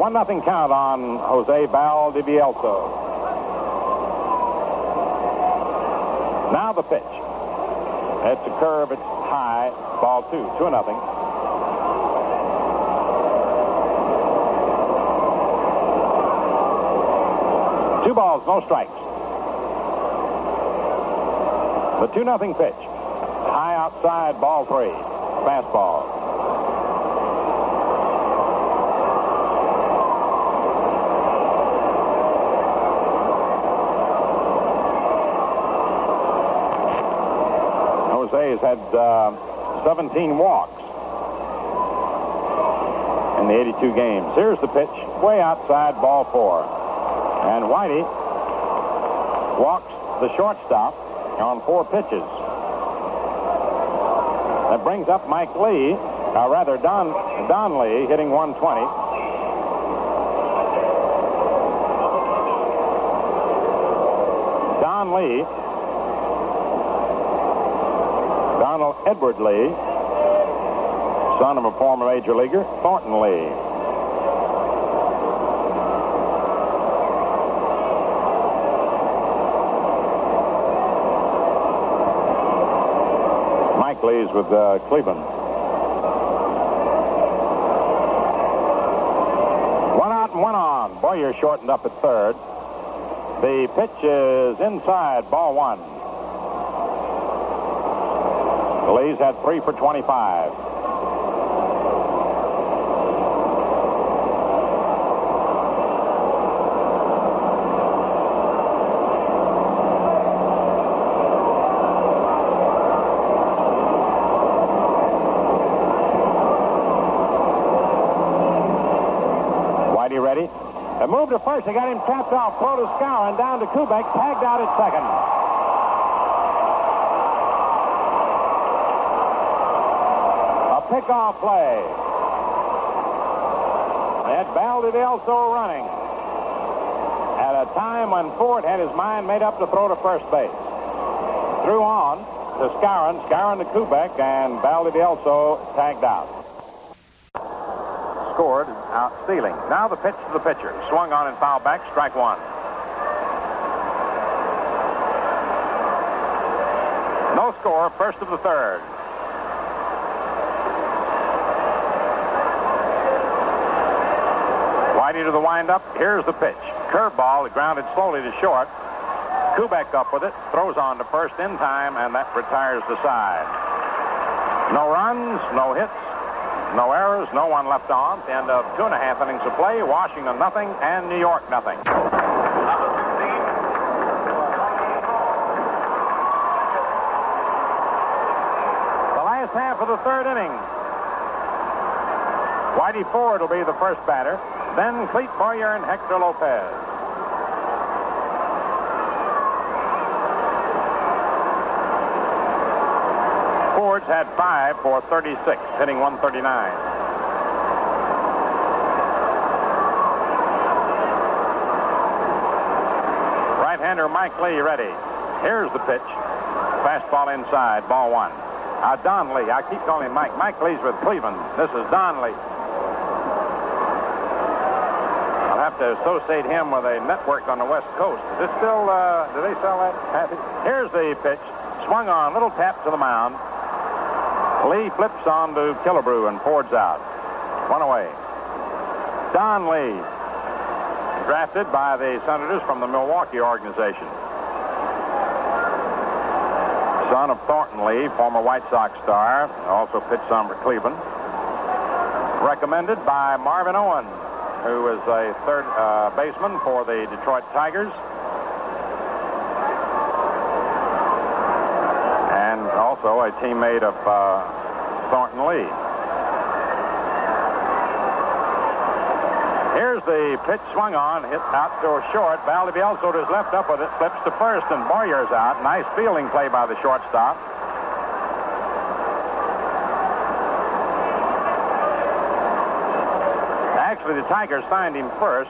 A 1 nothing count on Jose Valdivielso. Now the pitch. It's a curve. It's high. Ball two. 2 nothing. Two balls, no strikes. The 2 nothing pitch. High outside, ball three. Fastball. Has had uh, 17 walks in the 82 games. Here's the pitch, way outside, ball four. And Whitey walks the shortstop on four pitches. That brings up Mike Lee, or rather Don, Don Lee, hitting 120. Don Lee Edward Lee, son of a former major leaguer, Thornton Lee. Mike Lee's with uh, Cleveland. One out and one on. Boyer shortened up at third. The pitch is inside, ball one. The had three for 25. Whitey ready. A move to first. They got him tapped off. Throw to Skowron. Down to Kubek. Tagged out at second. A pickoff play. Valdivielso running at a time when Ford had his mind made up to throw to first base. Threw on to Skowron, Skowron to Kubek, and Valdivielso tagged out. Scored out stealing. Now the pitch to the pitcher. Swung on and fouled back, strike one. No score, first of the third. To the windup. Here's the pitch. Curveball, grounded slowly to short. Kubek up with it, throws on to first in time, and that retires the side. No runs, no hits, no errors, no one left on. End of two and a half innings of play, Washington nothing and New York nothing. The last half of the third inning. Whitey Ford will be the first batter, then Clete Boyer and Hector Lopez. Ford's had five for 36, hitting 139. Right-hander Mike Lee ready. Here's the pitch. Fastball inside, ball one. Uh, Don Lee. I keep calling him Mike. Mike Lee's with Cleveland. This is Don Lee. I'll have to associate him with a network on the West Coast. Is this still, uh, do they sell that? Here's the pitch. Swung on, little tap to the mound. Lee flips on to Killebrew and Ford's out. One away. Don Lee, drafted by the Senators from the Milwaukee organization. Son of Thornton Lee, former White Sox star, also pitched some for Cleveland. Recommended by Marvin Owen, who is a third uh, baseman for the Detroit Tigers. And also a teammate of uh, Thornton Lee. Here's the pitch swung on, hit out to short. Valdivielso his left up with it, flips to first, and Boyer's out. Nice fielding play by the shortstop. Actually, the Tigers signed him first.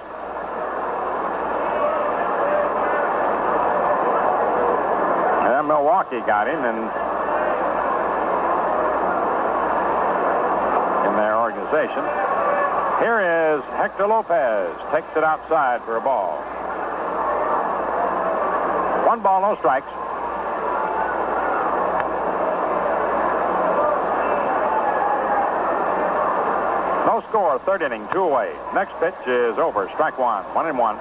And Milwaukee got him, and in their organization. Here is Hector Lopez. Takes it outside for a ball. One ball, no strikes. No score, third inning, two away. Next pitch is over. Strike one. One and one.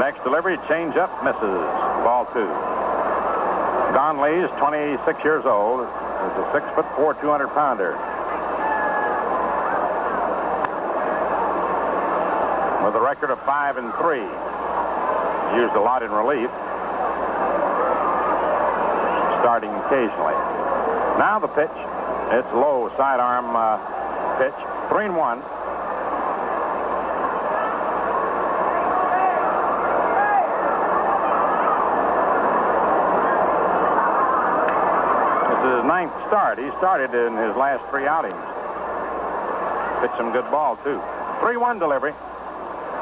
Next delivery, change up, misses. Ball two. Don Lee is 26 years old. Is a six foot four, 200 pounder. With a record of five and three. Used a lot in relief. Starting occasionally. Now the pitch. It's low sidearm uh, pitch. Three and one. Ninth start. He started in his last three outings. Pitched some good ball, too. 3-1 delivery.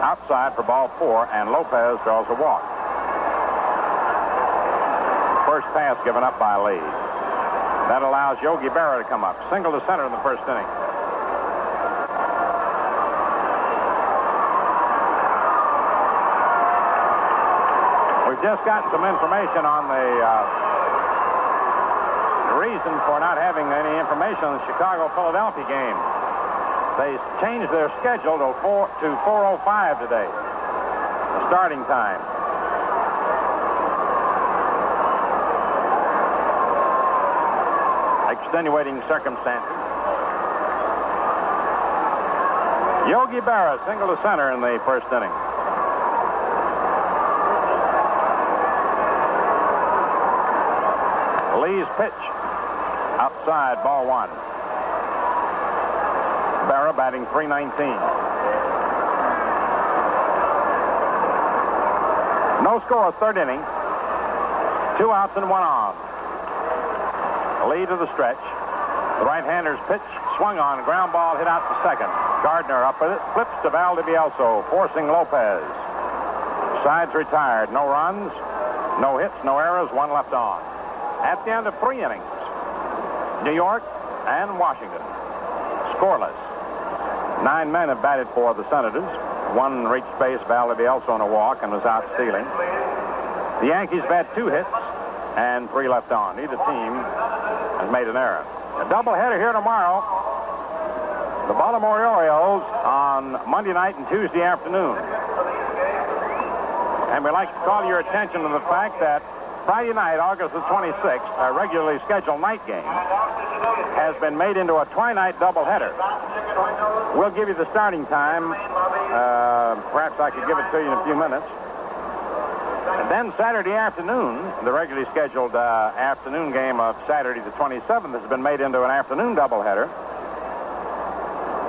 Outside for ball four, and Lopez draws a walk. First pass given up by Lee. That allows Yogi Berra to come up. Single to center in the first inning. We've just gotten some information on the uh, reason for not having any information on the Chicago-Philadelphia game. They changed their schedule to 4 to 4:05 today, the starting time. Extenuating circumstances. Yogi Berra single to center in the first inning. Lee's pitch. Outside, ball one. Berra batting 319. No score, third inning. Two outs and one on. Lead to the stretch. The right-hander's pitch swung on. Ground ball hit out to second. Gardner up with it. Flips to Valdivielso, forcing Lopez. Sides retired. No runs, no hits, no errors, one left on. At the end of three innings, New York and Washington scoreless. Nine men have batted for the Senators. One reached base, Valdivielso on a walk and was out stealing. The Yankees bat two hits and three left on. Neither team has made an error. A doubleheader here tomorrow. The Baltimore Orioles on Monday night and Tuesday afternoon. And we'd like to call your attention to the fact that Friday night, August the 26th, a regularly scheduled night game, has been made into a twilight doubleheader. We'll give you the starting time. Uh, perhaps I could give it to you in a few minutes. And then Saturday afternoon, the regularly scheduled uh, afternoon game of Saturday the 27th has been made into an afternoon doubleheader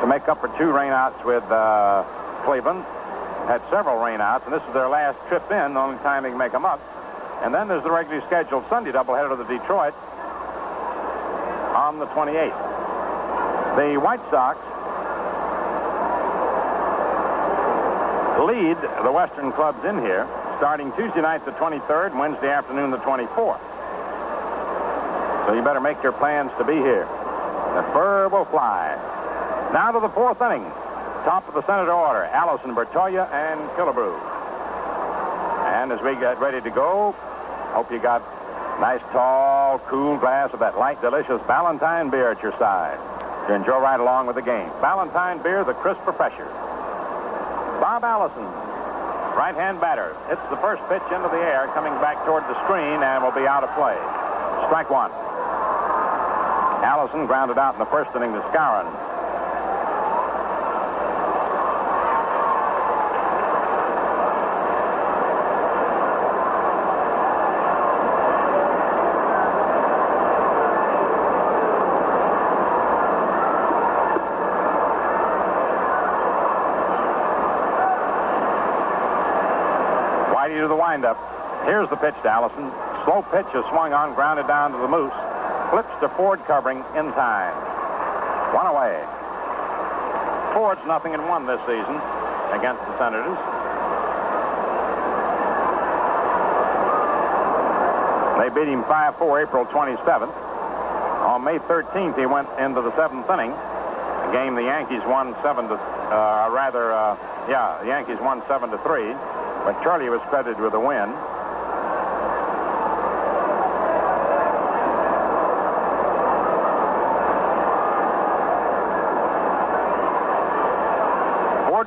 to make up for two rainouts with uh, Cleveland. Had several rainouts, and this is their last trip in, the only time they can make them up. And then there's the regularly scheduled Sunday doubleheader to the Detroit on the 28th. The White Sox lead the Western clubs in here starting Tuesday night the 23rd, Wednesday afternoon the 24th. So you better make your plans to be here. The fur will fly. Now to the fourth inning. Top of the Senator order, Allison, Bertoia, and Killebrew. And as we get ready to go, hope you got nice, tall, cool glass of that light, delicious Ballantine beer at your side to enjoy right along with the game. Ballantine beer, the crisp refresher. Bob Allison, right-hand batter, hits the first pitch into the air, coming back toward the screen, and will be out of play. Strike one. Allison grounded out in the first inning to Skowron. Whitey to the windup. Here's the pitch to Allison. Slow pitch is swung on, grounded down to the Moose. Flips to Ford covering in time. One away. Ford's nothing in one this season against the Senators. They beat him 5-4 April 27th. On May 13th, he went into the seventh inning. A game the Yankees won seven to, uh, rather, uh, yeah, the Yankees won seven to three. But Charlie was credited with a win.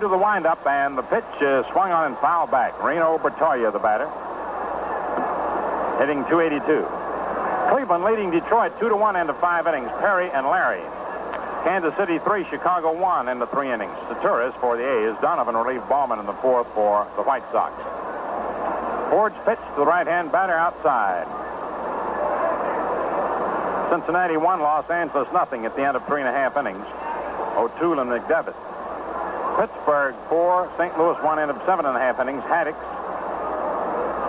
To the windup, and the pitch uh, swung on and fouled back. Reno Bertoia, the batter, hitting 282. Cleveland leading Detroit 2 to 1 into five innings. Perry and Lary. Kansas City 3, Chicago 1 into three innings. Saturis for the A's. Donovan relieved Baumann in the fourth for the White Sox. Ford's pitch to the right-hand batter outside. Cincinnati 1, Los Angeles nothing at the end of three and a half innings. O'Toole and McDevitt. Pittsburgh 4, St. Louis 1 end of seven and a half innings. Haddix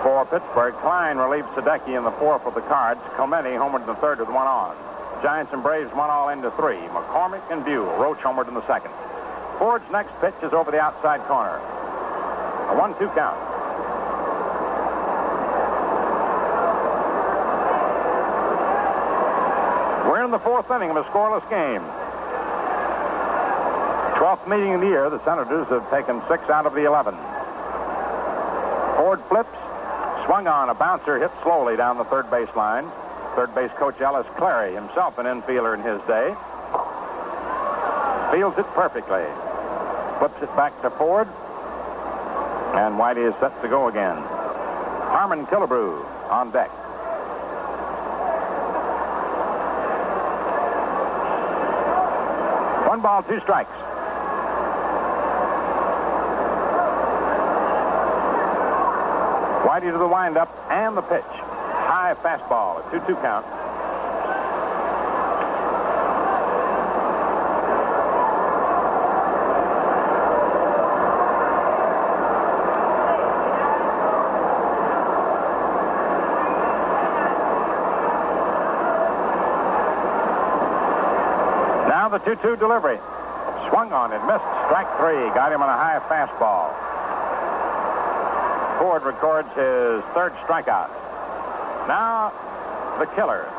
for Pittsburgh. Klein relieved Sadecki in the fourth with the cards. Clemente homered in the third with one on. Giants and Braves one all into three. McCormick and Buhl. Roach homered in the second. Ford's next pitch is over the outside corner. A one-two count. We're in the fourth inning of a scoreless game. 12th meeting of the year, the Senators have taken six out of the 11. Ford flips, swung on. A bouncer hit slowly down the third base line. Third base coach Ellis Clary, himself an infielder in his day. Fields it perfectly. Flips it back to Ford. And Whitey is set to go again. Harmon Killebrew on deck. One ball, two strikes. Whitey to the windup and the pitch. High fastball, a 2 2 count. Now the 2 2 delivery. Swung on and missed. Strike three. Got him on a high fastball. Ford records his third strikeout. Now, the killer,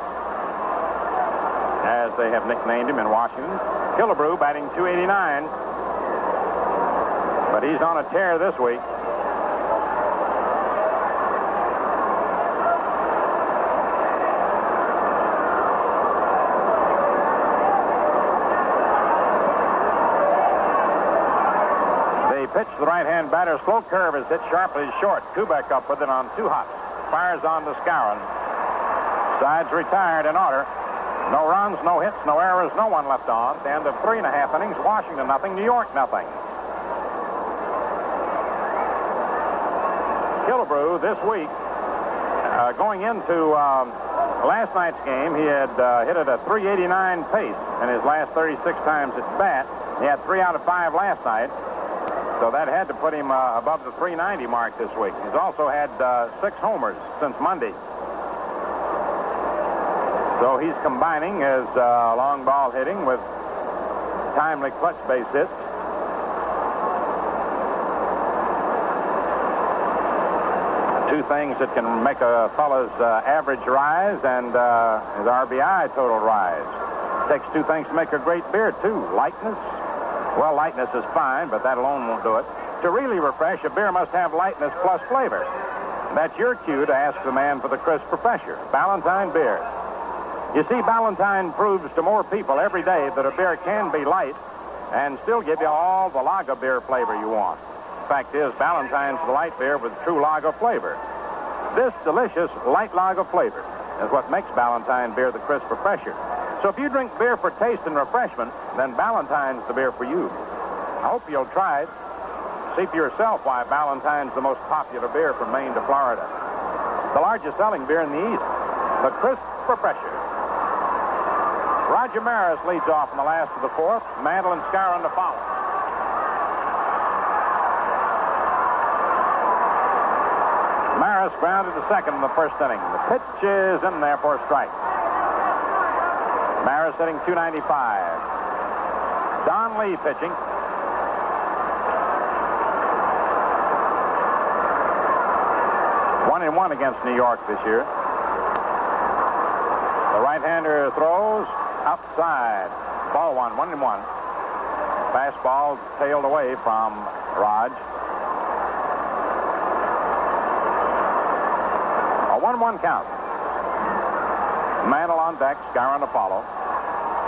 as they have nicknamed him in Washington. Killebrew batting 289. But he's on a tear this week. pitch to the right-hand batter. Slow curve is hit sharply short. Kubek up with it on two hops. Fires on to Skowron. Sides retired in order. No runs, no hits, no errors, no one left on. The end of three and a half innings. Washington nothing, New York nothing. Killebrew this week, uh, going into um, last night's game, he had uh, hit at a 389 pace in his last 36 times at bat. He had three out of five last night. So that had to put him uh, above the 390 mark this week. He's also had uh, six homers since Monday. So he's combining his uh, long ball hitting with timely clutch base hits. Two things that can make a fellow's uh, average rise and uh, his RBI total rise. Takes two things to make a great beer, too. Lightness well, lightness is fine, but that alone won't do it. To really refresh, a beer must have lightness plus flavor. That's your cue to ask the man for the crisp professor, Ballantine beer. You see, Ballantine proves to more people every day that a beer can be light and still give you all the lager beer flavor you want. Fact is, Ballantine's the light beer with true lager flavor. This delicious light lager flavor is what makes Ballantine beer the crisp refresher. So if you drink beer for taste and refreshment, then Ballantine's the beer for you. I hope you'll try it. See for yourself why Ballantine's the most popular beer from Maine to Florida. The largest selling beer in the East. The crisp refresher. Roger Maris leads off in the last of the fourth. Mantle and Skowron to follow. Maris grounded to second in the first inning. The pitch is in there for a strike. Maris hitting 295. Don Lee pitching. One and one against New York this year. The right-hander throws outside. Ball one, one and one. Fastball tailed away from Rog. A 1-1 count. Mantle on deck, Skowron to follow.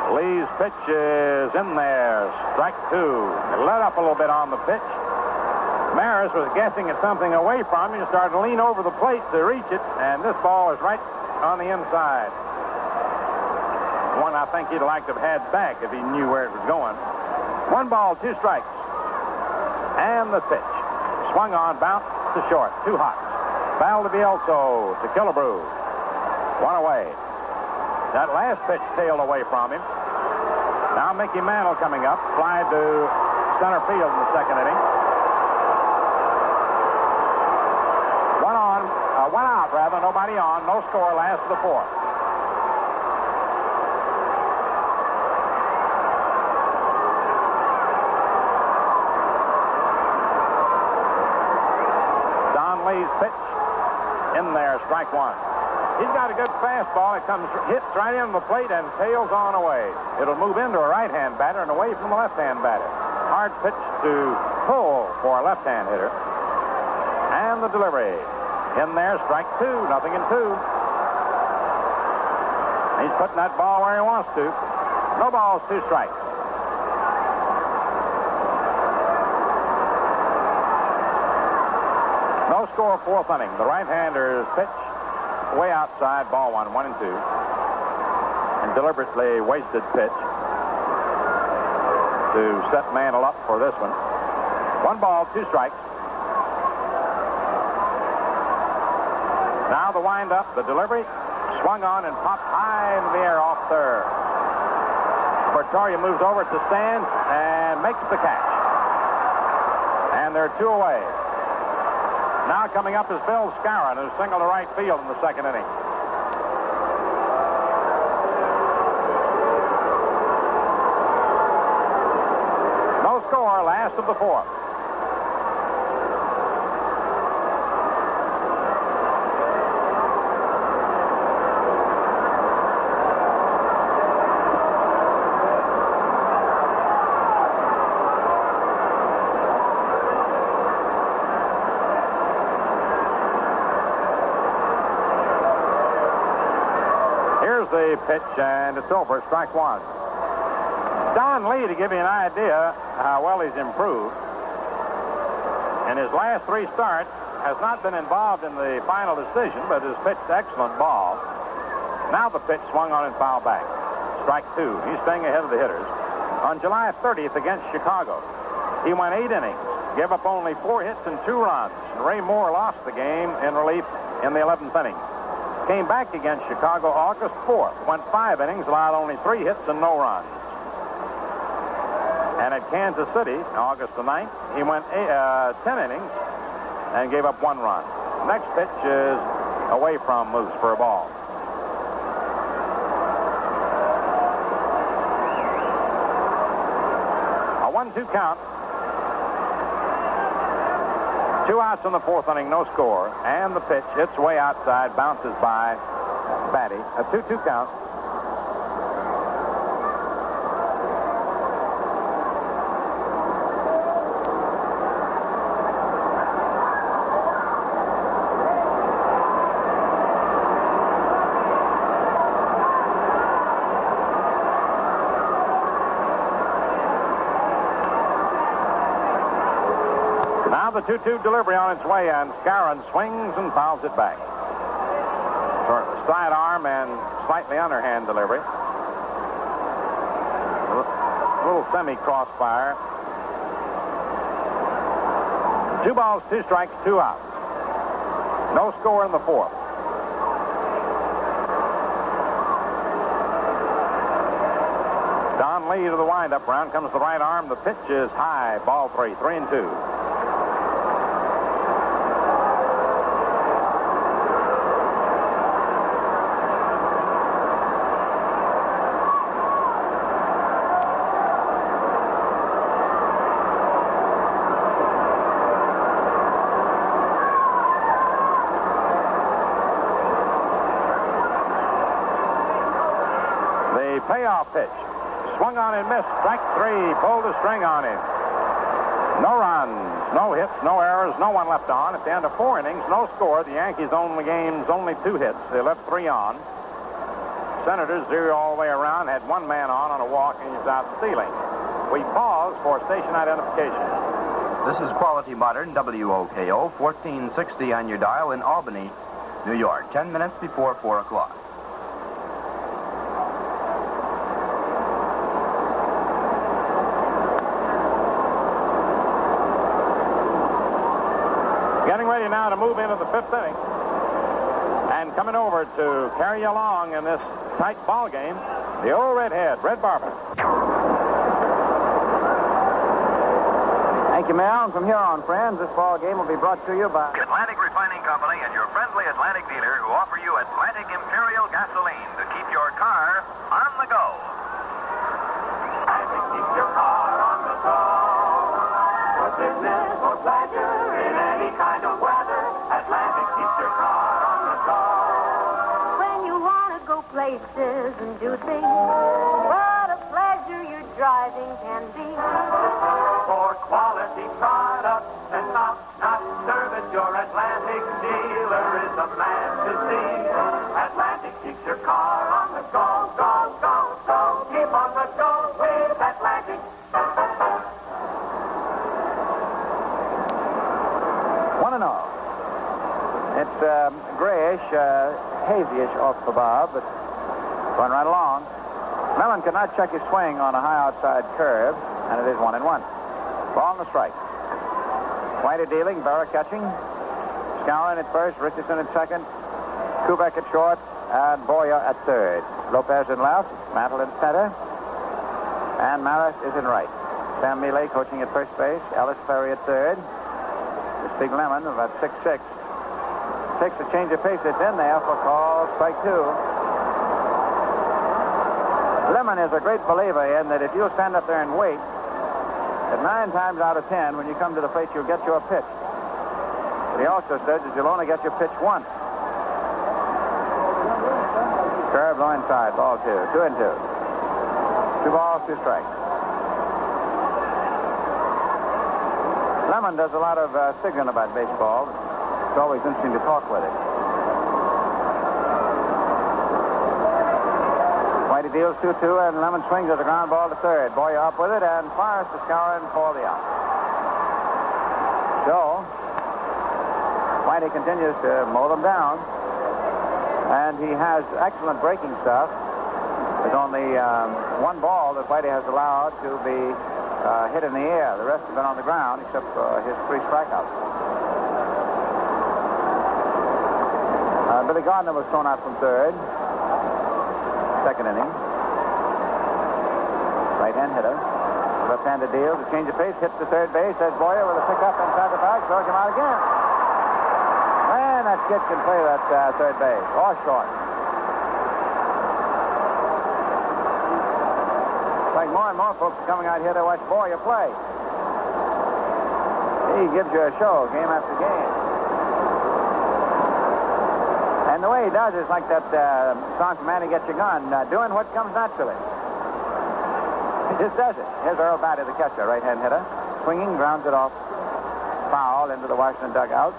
Lee's pitch is in there. Strike two. It let up a little bit on the pitch. Maris was guessing at something away from him and started to lean over the plate to reach it, and this ball is right on the inside. One I think he'd like to have had back if he knew where it was going. One ball, two strikes. And the pitch. Swung on, bounced to short. Two hops. Valdivielso to Killebrew. One away. That last pitch tailed away from him. Now Mickey Mantle coming up. Fly to center field in the second inning. One on, uh, one out rather, nobody on. No score last of the fourth. Don Lee's pitch in there, strike one. He's got a good fastball. It comes hits right in the plate and tails on away. It'll move into a right-hand batter and away from the left-hand batter. Hard pitch to pull for a left-hand hitter. And the delivery. In there, strike two, nothing in two. He's putting that ball where he wants to. No balls, two strikes. No score, fourth inning. The right-hander's pitch way outside, ball one, one and two. And deliberately wasted pitch to set Mantle up for this one. One ball, two strikes. Now the windup, the delivery, swung on and popped high in the air off third. Bertoia moves over to stand and makes the catch. And they're two away. Now coming up is Bill Skowron, who singled to right field in the second inning. No score, last of the fourth. Pitch, and it's over. Strike one. Don Lee, to give you an idea how well he's improved, in his last three starts, has not been involved in the final decision, but has pitched excellent ball. Now the pitch swung on and foul back. Strike two. He's staying ahead of the hitters. On July 30th against Chicago, he went eight innings, gave up only four hits and two runs. And Ray Moore lost the game in relief in the 11th inning. Came back against Chicago August 4th, went five innings, allowed only three hits and no runs. And at Kansas City, August the 9th, he went eight, uh, 10 innings and gave up one run. Next pitch is away from Moose for a ball. A one-two count. Two outs in the fourth inning, no score. And the pitch, it's way outside, bounces by Battey. A 2-2 count. 2-2 delivery on its way, and Skowron swings and fouls it back. For sidearm and slightly underhand delivery. A little- little semi-crossfire. Two balls, two strikes, two outs. No score in the fourth. Don Lee to the windup. Round comes the right arm. The pitch is high. Ball three. Three and two. The payoff pitch. Swung on and missed. Strike three. Pulled a string on him. No runs, no hits, no errors, no one left on. At the end of four innings, no score. The Yankees only game's only two hits. They left three on. Senators zero all the way around, had one man on on a walk, and he was out stealing. We pause for station identification. This is Quality Modern, WOKO, 1460 on your dial in Albany, New York, 10 minutes before 4 o'clock. Getting ready now to move into the fifth inning. And coming over to carry you along in this tight ball game, the old redhead, Red Barber. Thank you, Mel. And from here on, friends, this ball game will be brought to you by. Atlantic Refining Company and your friendly Atlantic dealer who offer you Atlantic Imperial gasoline to keep your car on the go. Atlantic keeps your car on the go. For business or pleasure places and do things, what a pleasure your driving can be. For quality products and top-notch service, your Atlantic dealer is the man to see. Atlantic keeps your car on the go, go, go, go. Keep on the go with Atlantic. One and all. It's um, grayish, uh, hazyish off the bar, but going right along. Mellon could not check his swing on a high outside curve, and it is one and one. Ball and the strike. White dealing, Berra catching. Skowron at first, Richardson at second, Kubek at short, and Boyer at third. Lopez in left, Mantle in center, and Maris is in right. Sam Mele coaching at first base, Ellis Perry at third. This big lemon, about six six. Takes a change of pace that's in there for call strike two. Lemon is a great believer in that if you stand up there and wait, that nine times out of ten, when you come to the plate, you'll get your pitch. But he also says that you'll only get your pitch once. Curve low inside, ball two. Two and two. Two balls, two strikes. Lemon does a lot of uh, signaling about baseball. It's always interesting to talk with it. Whitey deals 2-2, and Lemon swings at the ground ball to third. Boyer up with it, and fires to Skowron for the out. So, Whitey continues to mow them down, and he has excellent breaking stuff. There's only um, one ball that Whitey has allowed to be uh, hit in the air. The rest have been on the ground, except for his three strikeouts. Uh, Billy Gardner was thrown out from third. Second inning. Right-hand hitter. Left-handed deal. The change of pace. Hits the third base. There's Boyer with a pickup inside the bag. Throws him out again. Man, that kid can play that uh, third base. Or short. Like more and more folks coming out here to watch Boyer play. He gives you a show game after game. And the way he does is like that uh, song from Annie Get Your Gun, uh, doing what comes naturally. He just does it. Here's Earl Battey, the catcher, right-hand hitter. Swinging, grounds it off. Foul into the Washington dugout.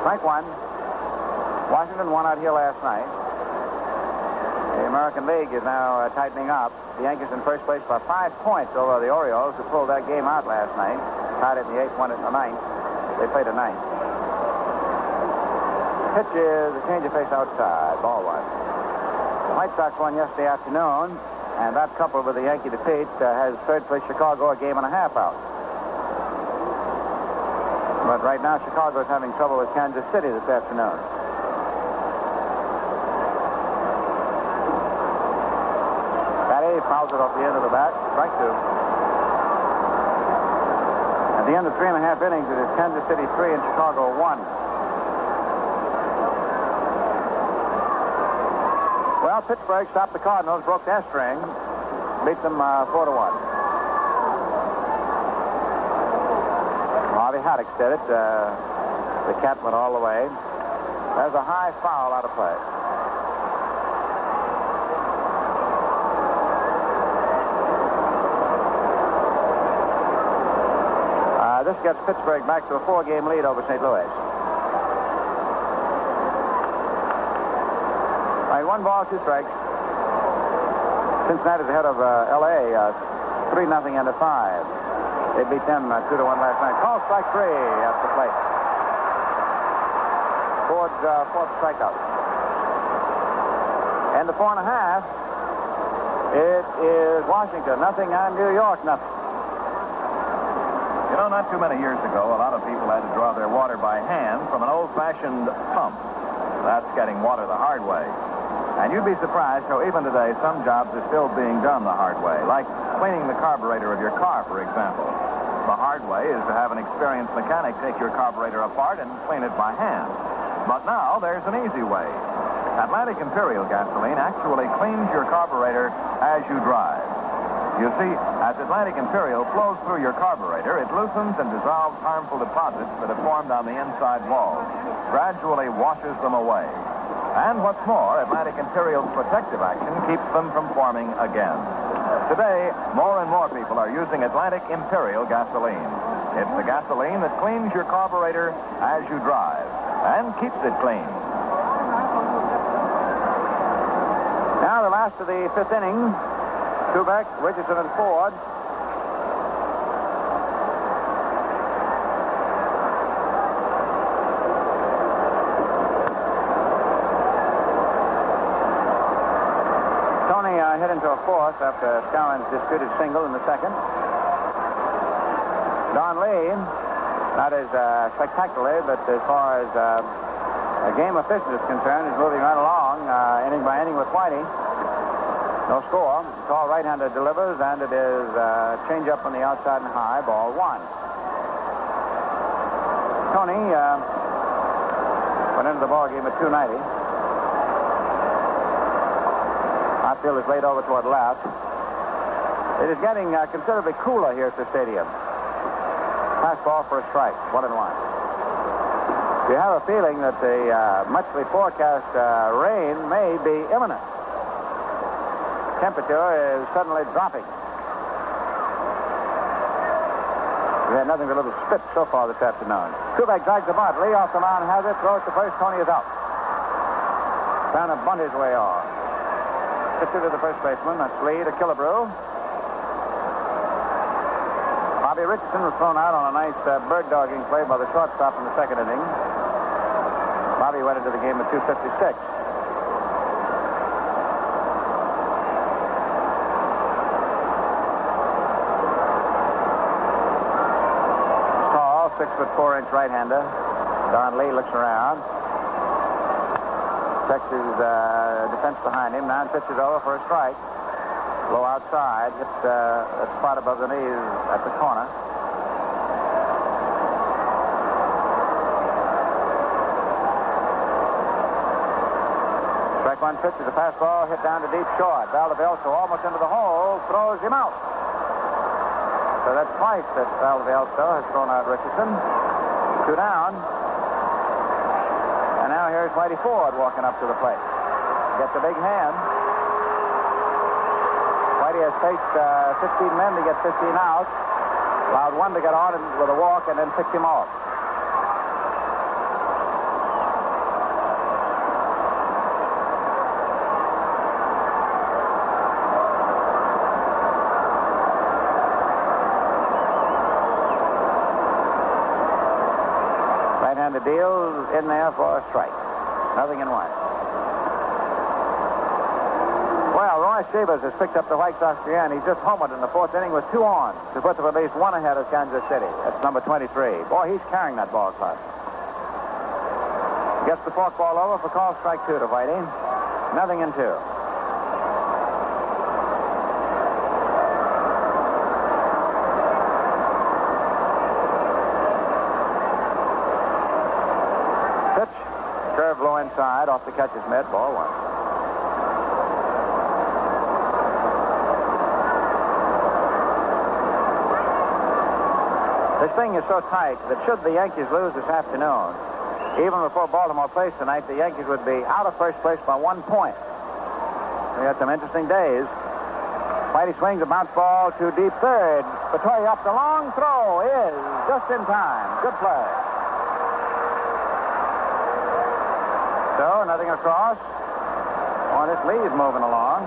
Strike one. Washington won out here last night. The American League is now uh, tightening up. The Yankees in first place by five points over the Orioles, who pulled that game out last night. Tied it in the eighth, won in the ninth. They played a ninth. Pitch is a change of pace outside. Ball one. The White Sox won yesterday afternoon, and that coupled with the Yankee defeat uh, has third place Chicago a game and a half out. But right now, Chicago is having trouble with Kansas City this afternoon. Battey fouls it off the end of the bat. Strike two. At the end of three and a half innings, it is Kansas City three and Chicago one. Well, Pittsburgh stopped the Cardinals, broke their string, beat them uh, four to one. Harvey Haddix did it. Uh, the cat went all the way. There's a high foul out of play. Uh, this gets Pittsburgh back to a four-game lead over St. Louis. All right, one ball, two strikes. Cincinnati's ahead of uh, L.A. Uh, three nothing into five. They beat them uh, two to one last night. Call strike three at the plate. Ford's uh, fourth strikeout. And the four and a half. It is Washington nothing and New York nothing. You know, not too many years ago, a lot of people had to draw their water by hand from an old-fashioned pump. That's getting water the hard way. And you'd be surprised how even today some jobs are still being done the hard way, like cleaning the carburetor of your car, for example. The hard way is to have an experienced mechanic take your carburetor apart and clean it by hand. But now there's an easy way. Atlantic Imperial gasoline actually cleans your carburetor as you drive. You see, as Atlantic Imperial flows through your carburetor, it loosens and dissolves harmful deposits that have formed on the inside walls, gradually washes them away. And what's more, Atlantic Imperial's protective action keeps them from forming again. Today, more and more people are using Atlantic Imperial gasoline. It's the gasoline that cleans your carburetor as you drive and keeps it clean. Now the last of the fifth inning. Kubek, Richardson, and Ford. Tony uh, hit into a fourth after Skowron's disputed single in the second. Don Lee, not as uh, spectacularly, but as far as uh, a game efficiency is concerned, is moving right along, uh, inning by inning with Whitey. No score. Tall right-hander delivers, and it is uh, change up on the outside and high, ball one. Tony uh, went into the ball game at 290. Outfield is laid over toward left. It is getting uh, considerably cooler here at the stadium. Pass ball for a strike, one and one. You have a feeling that the uh, muchly forecast uh, rain may be imminent. Temperature is suddenly dropping. We had nothing but a little spit so far this afternoon. Kubek drags the bunt. Lee off the mound has it. Throws to first. Tony is out. Trying to bunt his way off. Pitcher to the first baseman. That's Lee to Killebrew. Bobby Richardson was thrown out on a nice uh, bird dogging play by the shortstop in the second inning. Bobby went into the game at 256. Tall, six foot four inch right hander. Don Lee looks around. Checks his uh, defense behind him. Now pitches over for a strike. Low outside. Hits uh, a spot above the knees at the corner. Strike one pitch is a fastball hit down to deep short. Valdivielso almost into the hole, throws him out. So that's twice that Valdivielso has thrown out Richardson. Two down. Whitey Ford walking up to the plate. Gets a big hand. Whitey has faced uh, 15 men to get 15 out. Allowed one to get on with a walk and then picked him off. Right-handed deals in there for a strike. Nothing in one. Well, Roy Sievers has picked up the White Sox again. He just homered in the fourth inning with two on to put them at least one ahead of Kansas City. That's number 23. Boy, he's carrying that ball club. Gets the fork ball over for call strike two to Whitey. Nothing in two. Pitch. Inside off the catcher's mitt. Ball one. This thing is so tight that should the Yankees lose this afternoon, even before Baltimore plays tonight, the Yankees would be out of first place by one point. We had some interesting days. Whitey swings a bounce ball to deep third. Bertoia up the long throw is just in time. Good play. Nothing across. This lead's moving along.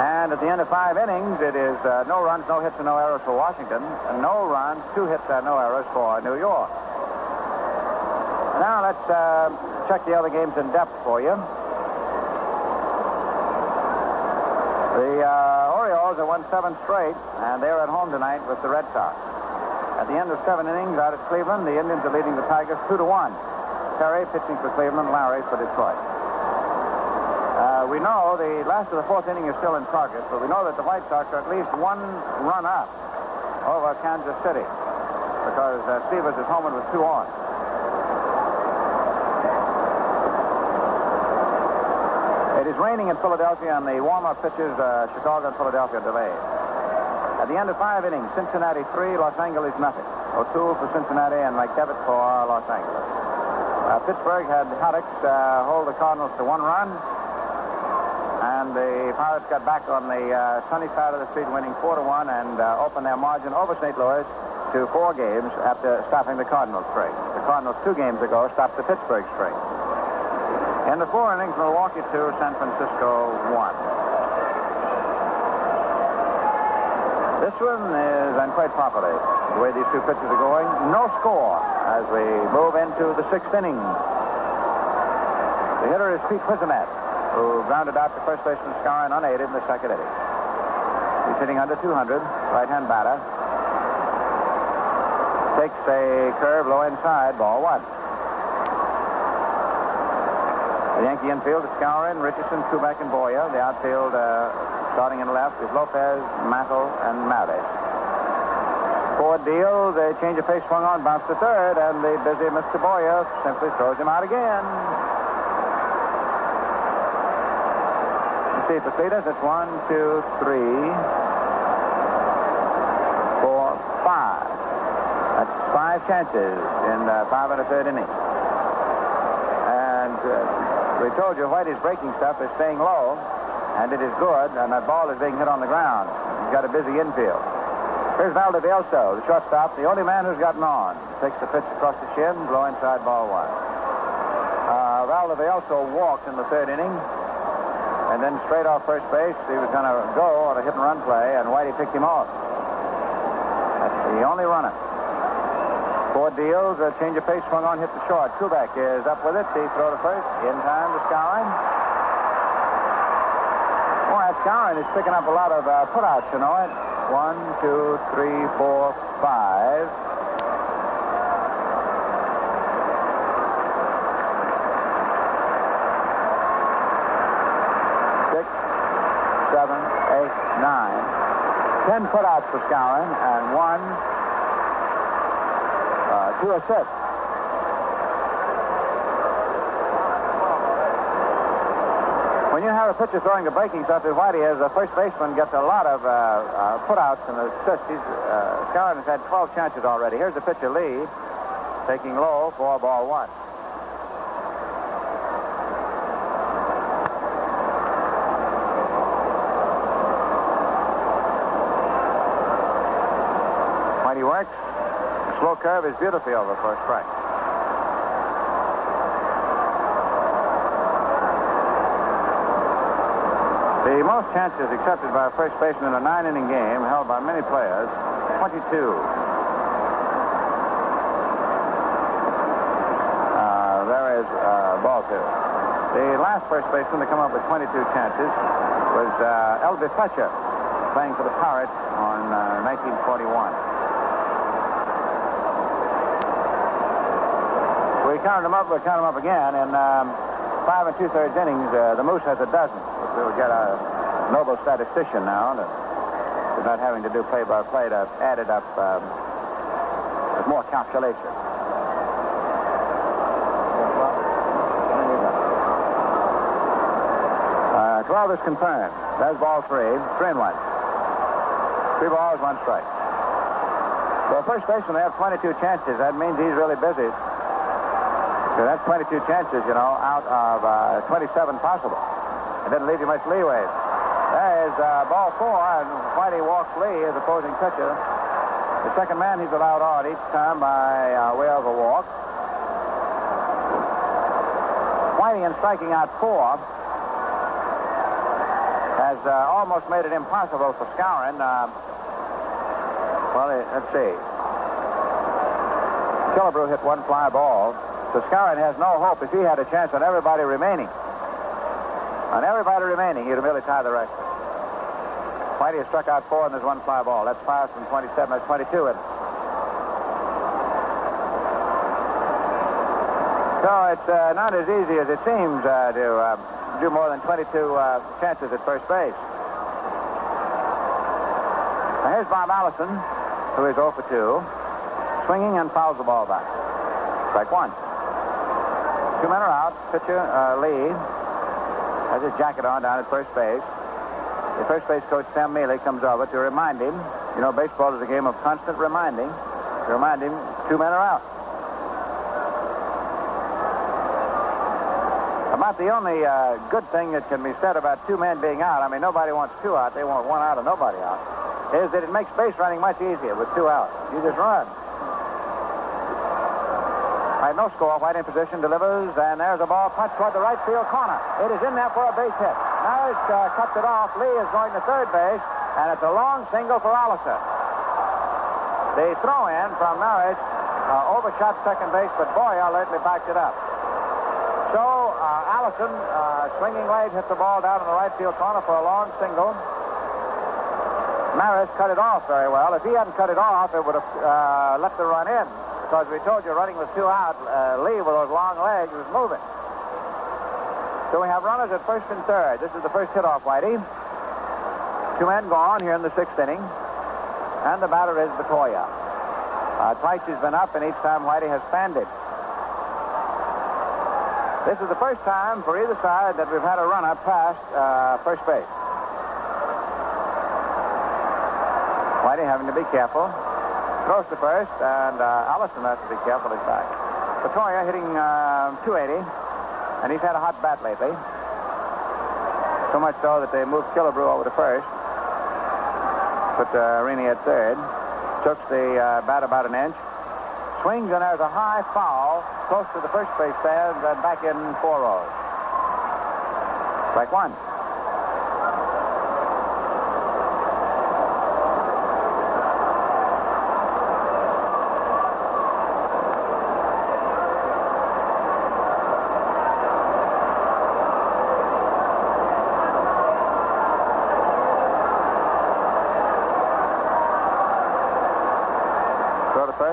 And at the end of five innings, it is uh, no runs, no hits, and no errors for Washington, and no runs, two hits, and no errors for New York. Now let's uh, check the other games in depth for you. The uh, Orioles have won seven straight, and they're at home tonight with the Red Sox. At the end of seven innings out at Cleveland, the Indians are leading the Tigers two to one. Perry pitching for Cleveland, Lary for Detroit. Uh, we know the last of the fourth inning is still in progress, but we know that the White Sox are at least one run up over Kansas City because uh, Sievers is homing with two on. It is raining in Philadelphia, and the warm-up pitches, uh, Chicago and Philadelphia, delayed. At the end of five innings, Cincinnati three, Los Angeles nothing. O'Toole for Cincinnati and McDevitt for Los Angeles. Uh, Pittsburgh had Haddix uh, hold the Cardinals to one run, and the Pirates got back on the uh, sunny side of the street, winning four to one, and uh, opened their margin over St. Louis to four games after stopping the Cardinals streak. The Cardinals two games ago stopped the Pittsburgh streak. In the four innings, Milwaukee two, San Francisco one. This one is on quite properly. The way these two pitchers are going, no score as we move into the sixth inning. The hitter is Pete Whisenant, who grounded out to first baseman Skowron unaided in the second inning. He's hitting under 200, right-hand batter. Takes a curve low inside, ball one. The Yankee infield is Skowron, Richardson, Kubek, and Boyer. The outfield, uh, starting in left, is Lopez, Mantle, and Maris. Ford deals, a change of pace swung on, bounce to third, and the busy Mr. Boyer simply throws him out again. see, Pacitas, it's one, two, three, four, five. That's five chances in uh, five and a third innings. And uh, we told you Whitey's breaking stuff is staying low, and it is good, and that ball is being hit on the ground. He's got a busy infield. Here's Valdivielso, the shortstop, the only man who's gotten on. Takes the pitch across the shin, blow inside ball one. Uh, walked in the third inning, and then straight off first base, he was going to go on a hit and run play, and Whitey picked him off. That's the only runner. Four deals, a change of pace, swung on, hit the short. Kubek is up with it. He throw to first. In time to Skowron. Boy, that Skowron is picking up a lot of uh, putouts, you know it. One, two, three, four, five. Six, seven, eight, nine. Ten putouts for Skowron and one, uh, two assists. When you have a pitcher throwing the breaking stuff as Whitey is, the first baseman gets a lot of uh, uh, putouts and assists. He's, uh, has had 12 chances already. Here's the pitcher, Lee, taking low, four ball one. Whitey works. Slow curve is beautifully over a strike. The most chances accepted by a first baseman in a nine-inning game held by many players, 22. Uh, there is uh, ball two. The last first baseman to come up with 22 chances was uh, Fletcher, playing for the Pirates on uh, 1941. We counted them up, we counted them up again. In um, five and two-thirds innings, uh, the Moose has a dozen. We'll get a noble statistician now to, not having to do play-by-play to add it up um, with more calculation. Uh, 12 is confirmed. That's ball three. Three and one. Three balls, one strike. Well, first baseman, they have 22 chances. That means he's really busy. So that's 22 chances, you know, out of uh, 27 possible. It didn't leave you much leeway. There's uh, ball four, and Whitey walks Lee as opposing pitcher. The second man he's allowed on each time by uh, way of a walk. Whitey, in striking out four, has uh, almost made it impossible for Skowron. Uh, well, let's see. Killebrew hit one fly ball. So Skowron has no hope if he had a chance on everybody remaining. On everybody remaining, he'd merely tie the record. Whitey has struck out four, and there's one fly ball. That's five from 27. That's 22. And so it's uh, not as easy as it seems uh, to uh, do more than 22 uh, chances at first base. Now here's Bob Allison, who is 0 for 2, swinging and fouls the ball back. Strike one. Two men are out. Pitcher uh, Lee has his jacket on down at first base. The first base coach, Sam Mele, comes over to remind him. You know, baseball is a game of constant reminding. To remind him, two men are out. About the only uh, good thing that can be said about two men being out, I mean, nobody wants two out. They want one out and nobody out, is that it makes base running much easier with two out. You just run. No score. White in position, delivers, and there's a ball punched toward the right field corner. It is in there for a base hit. It's uh, cuts it off. Lee is going to third base, and it's a long single for Allison. The throw-in from Maris uh, overshot second base, but Boyer lately backed it up. So uh, Allison, uh, swinging late, hit the ball down in the right field corner for a long single. Maris cut it off very well. If he hadn't cut it off, it would have uh, let the run in. Because we told you, running with two out, uh, Lee with those long legs was moving. So we have runners at first and third. This is the first hit off, Whitey. Two men gone here in the sixth inning. And the batter is Bertoia. Uh, twice he's been up, and each time Whitey has fanned it. This is the first time for either side that we've had a runner past uh, first base. Whitey having to be careful. Throws to first, and uh, Allison has to be careful He's back. Bertoia hitting uh, 280, and he's had a hot bat lately. So much so that they moved Killebrew over to first. Put uh, Reno at third. took the uh, bat about an inch. Swings, and there's a high foul close to the first base stand and back in four rows. Strike one.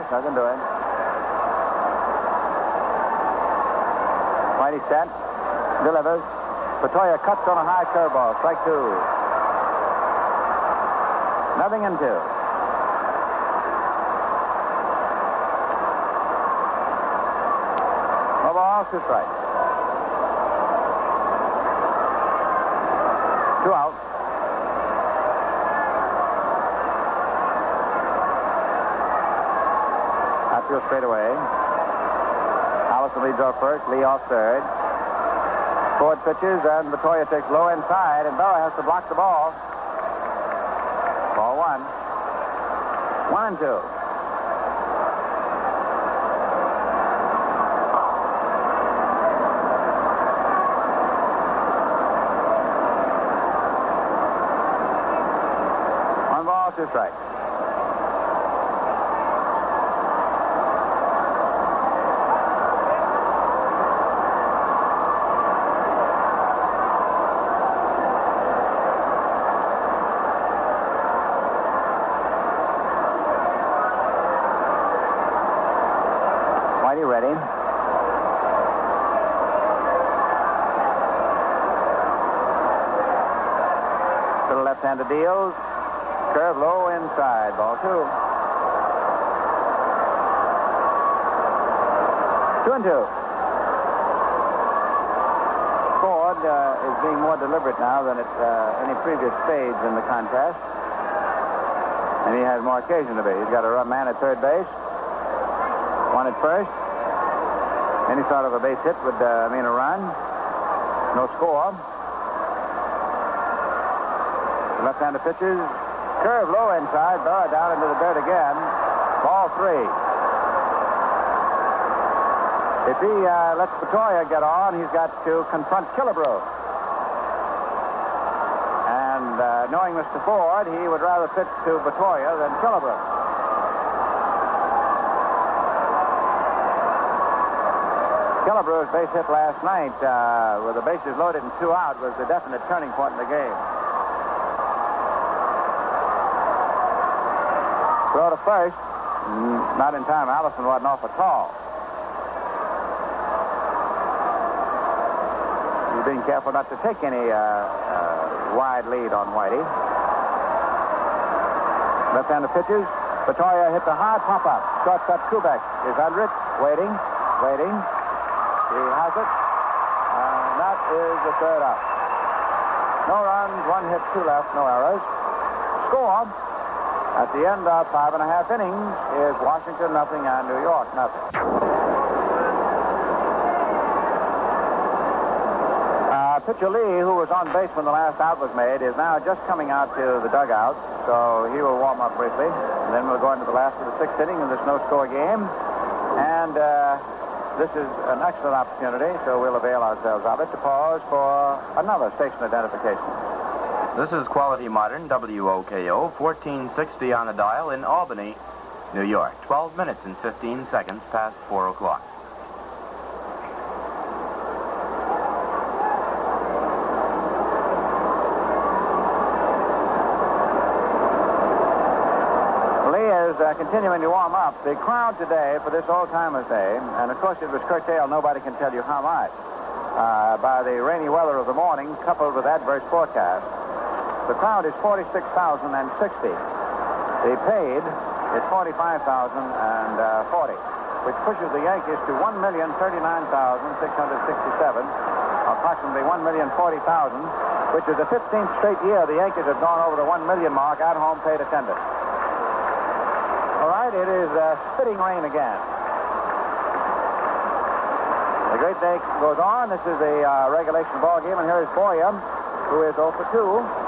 Throw to nothing doing. Whitey set, delivers. Bertoia cuts on a high curveball, strike two. Nothing in two. No balls, two strikes. Two out. Outfield straight away. Allison leads off first, Lee off third. Ford pitches, and Bertoia takes low inside, and Berra has to block the ball. Ball one. One and two. One ball, two strikes. Whitey ready. To the left-handed deals. Curve low inside. Ball two. Two and two. Ford uh, is being more deliberate now than at uh, any previous stage in the contest. And he has more occasion to be. He's got a man at third base. One at first. Any sort of a base hit would uh, mean a run. No score. Left-handed pitches. Curve low inside. Berra down into the dirt again. Ball three. If he uh, lets Bertoia get on, he's got to confront Killebrew. And uh, knowing Mr. Ford, he would rather pitch to Bertoia than Killebrew. Killebrew's base hit last night uh, with the bases loaded and two out was the definite turning point in the game. Throw to first. Mm, Not in time. Allison wasn't off at all. He's being careful not to take any uh, uh, wide lead on Whitey. Left-handed pitches. Bertoia hit the high pop-up. Shortstop Kubek is under it. Waiting, waiting. He has it. And that is the third out. No runs, one hit, two left, no errors. Score at the end of five and a half innings is Washington nothing and New York nothing. Uh, pitcher Lee, who was on base when the last out was made, is now just coming out to the dugout, so he will warm up briefly. And then we'll go into the last of the sixth inning of this no-score game. And uh, this is an excellent opportunity, so we'll avail ourselves of it to pause for another station identification. This is Quality Modern, WOKO, 1460 on the dial in Albany, New York. 12 minutes and 15 seconds past 4 o'clock. Lee is uh, continuing to warm up. The crowd today for this Old Timers Day, and of course it was curtailed, nobody can tell you how much, uh, by the rainy weather of the morning coupled with adverse forecast. The crowd is 46,060. The paid is 45,040. which pushes the Yankees to 1,039,667, approximately 1,040,000, which is the 15th straight year the Yankees have gone over the 1 million mark at home paid attendance. All right, it is uh, spitting rain again. The great day goes on. This is a uh, regulation ball game, and here is Boyer, who is 0 for 2.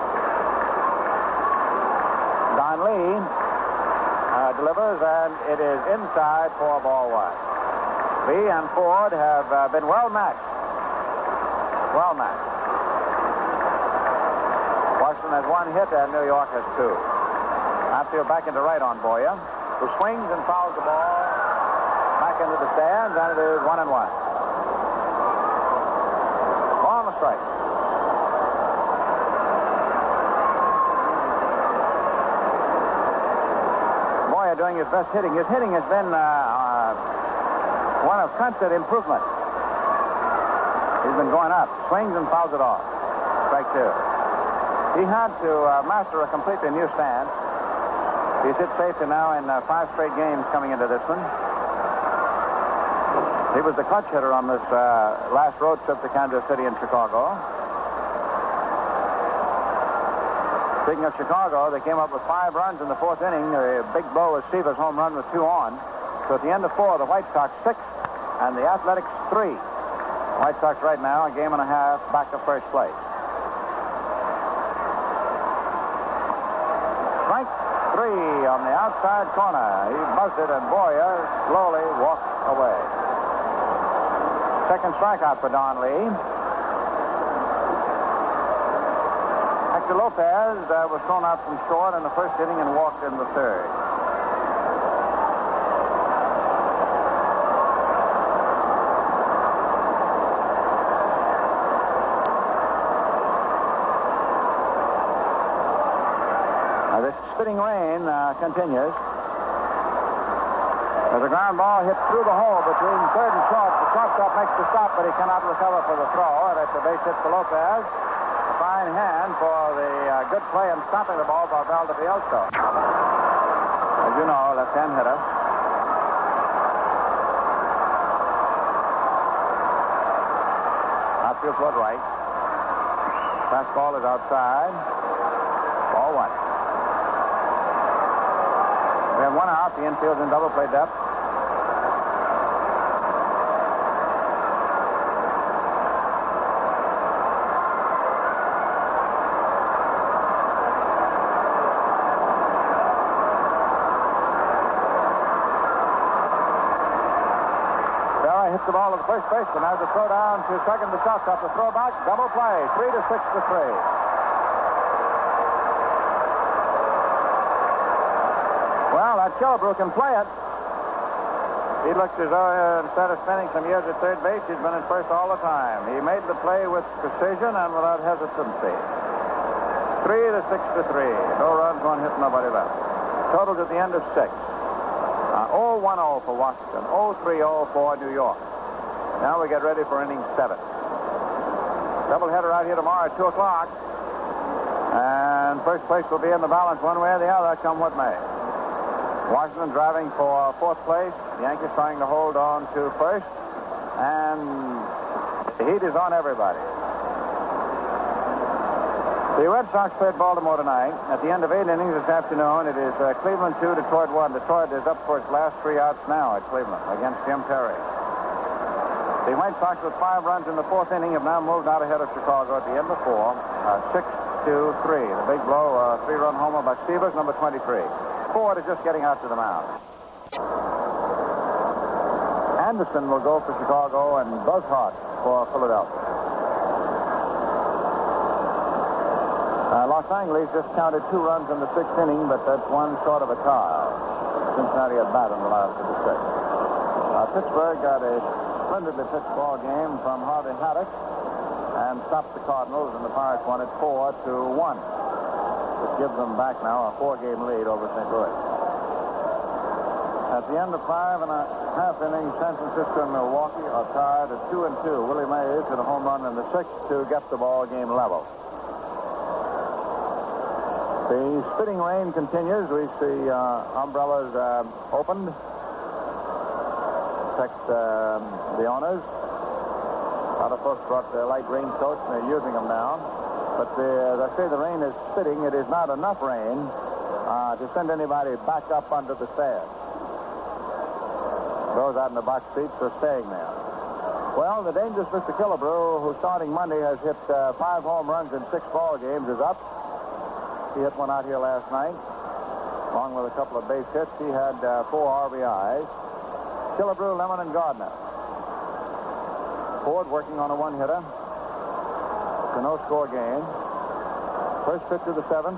Lee uh, delivers, and it is inside for ball one. Lee and Ford have uh, been well matched. Well matched. Washington has one hit, and New York has two. Outfield back into right on Boyer, who swings and fouls the ball back into the stands, and it is one and one. The strike. Moya doing his best hitting. His hitting has been uh, uh, one of constant improvement. He's been going up. Swings and fouls it off. Strike two. He had to uh, master a completely new stance. He's hit safety now in uh, five straight games coming into this one. He was the clutch hitter on this uh, last road trip to Kansas City and Chicago. Speaking of Chicago, they came up with five runs in the fourth inning. A big blow was Sievers' home run with two on. So at the end of four, the White Sox six and the Athletics three. White Sox right now a game and a half back to first place. Strike three on the outside corner. He buzzed it, and Boyer slowly walked away. Second strikeout for Don Lee. Hector Lopez uh, was thrown out from short in the first inning and walked in the third. Now, this spitting rain uh, continues. There's a ground ball hit through the hole between third and short. The shortstop makes the stop, but he cannot recover for the throw. And it's a base hit for Lopez. Fine hand for the uh, good play in stopping the ball by Valdivielso. As you know, left-hand hitter. Not Outfield toward right. Fastball is outside. Ball one. We have one out. The infield's in double play depth. Sarah hits the ball to the first baseman. Has a throw down to second to shortstop. The throw back. Double play. Three to six to three. Well, that Killebrew can play it. He looks as though uh, instead of spending some years at third base, he's been at first all the time. He made the play with precision and without hesitancy. Three to six to three. No runs, one hit, nobody left. Totals at the end of six. Uh, 0-1-0 for Washington. 0-3-0 for New York. Now we get ready for inning seven. Doubleheader out here tomorrow at 2 o'clock. And first place will be in the balance one way or the other, come what may. Washington driving for fourth place. Yankees trying to hold on to first. And the heat is on everybody. The Red Sox played Baltimore tonight. At the end of eight innings this afternoon, it is uh, Cleveland 2, Detroit 1. Detroit is up for its last three outs now at Cleveland against Jim Perry. The White Sox with five runs in the fourth inning have now moved out ahead of Chicago at the end of four. Uh, six to three. The big blow, uh, three-run homer by Sievers, number 23. Ford is just getting out to the mound. Anderson will go for Chicago and Buzhardt for Philadelphia. Uh, Los Angeles just counted two runs in the sixth inning, but that's one short of a tie. Cincinnati had bat in the last of the sixth. Uh, Pittsburgh got a splendidly pitched ball game from Harvey Haddix and stopped the Cardinals, and the Pirates won it four to one. Which gives them back now a four-game lead over St. Louis. At the end of five and a half innings, San Francisco and Milwaukee are tied at two and two. Willie Mays hit a home run in the sixth to get the ball game level. The spitting rain continues. We see uh, umbrellas uh, opened. Protect um, the owners. Of folks brought their light raincoats and they're using them now. But the, they say the rain is spitting. It is not enough rain uh, to send anybody back up under the stairs. Those out in the box seats are staying there. Well, the dangerous Mr. Killebrew, who starting Monday has hit uh, five home runs in six ball games, is up. He hit one out here last night, along with a couple of base hits. He had uh, four RBIs. Killebrew, Lemon, and Gardner. Ford working on a one-hitter. It's a no-score game. First pitch of the seventh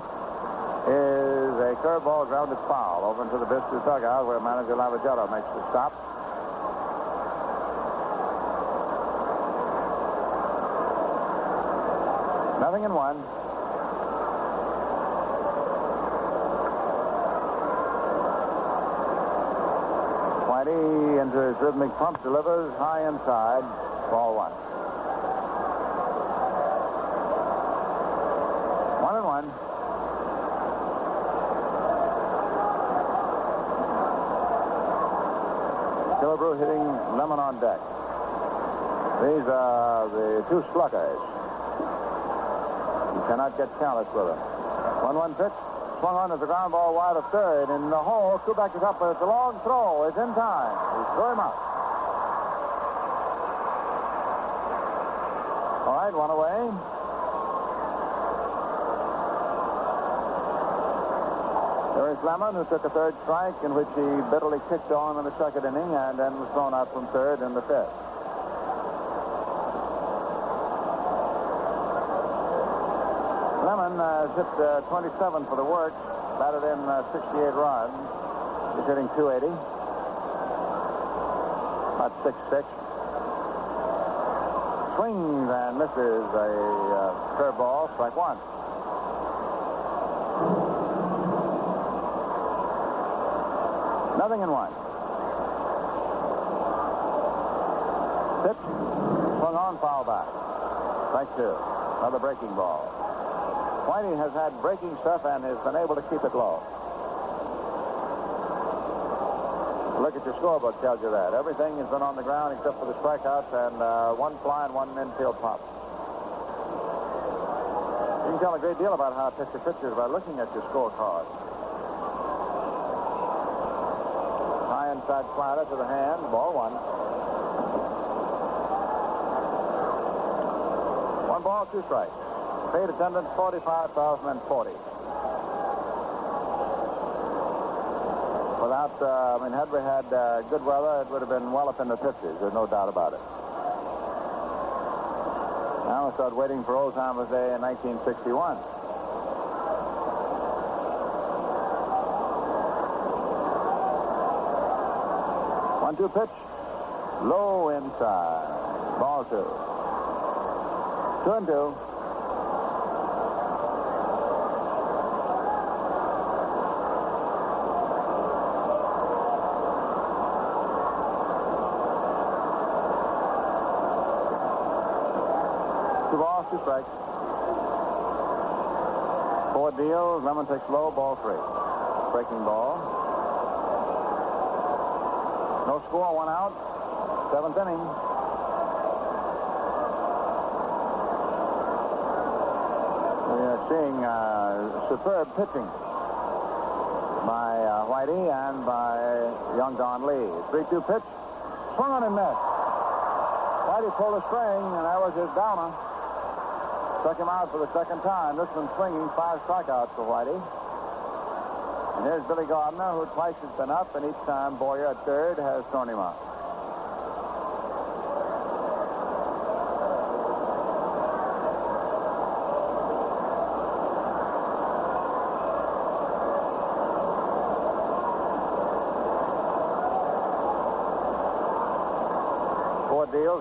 is a curveball grounded foul over into the Biscuit dugout where manager Lavagetto makes the stop. Nothing in one. Whitey into his rhythmic pump delivers high inside. Ball one. One and one. Killebrew hitting Lemon on deck. These are the two sluggers. You cannot get careless with them. One-one pitch. Swung on as a ground ball wide of third. In the hole, Kubek is up, but it's a long throw. It's in time. He threw him out. All right, one away. There is Lemon, who took a third strike, in which he bitterly kicked on in the second inning, and then was thrown out from third in the fifth. Lemon uh, has hit uh, 27 for the work, batted in uh, 68 runs. He's hitting 280. About 6'6". Swings and misses a uh, curveball, strike one. Nothing in one. Pitch, swung on, foul back. Strike two. Another breaking ball. Whitey has had breaking stuff and has been able to keep it low. Look at your scorebook tells you that. Everything has been on the ground except for the strikeouts and uh, one fly and one infield pop. You can tell a great deal about how a pitcher pitches by looking at your scorecard. High inside slider to the hand, ball one. One ball, two strikes. Paid attendance 45,040. Without, uh, I mean, had we had uh, good weather, it would have been well up in the 50s. There's no doubt about it. Now we start waiting for Timers Day in 1961. One two pitch. Low inside. Ball two. Two and two. Two strikes. Four deals. Lemon takes low, ball three. Breaking ball. No score, one out. Seventh inning. We are seeing uh, superb pitching by uh, Whitey and by young Don Lee. 3-2 pitch. Swung on and missed. Whitey pulled a string, and that was his downer. Struck him out for the second time. This one swinging, five strikeouts for Whitey. And here's Billy Gardner, who twice has been up, and each time Boyer at third has thrown him out.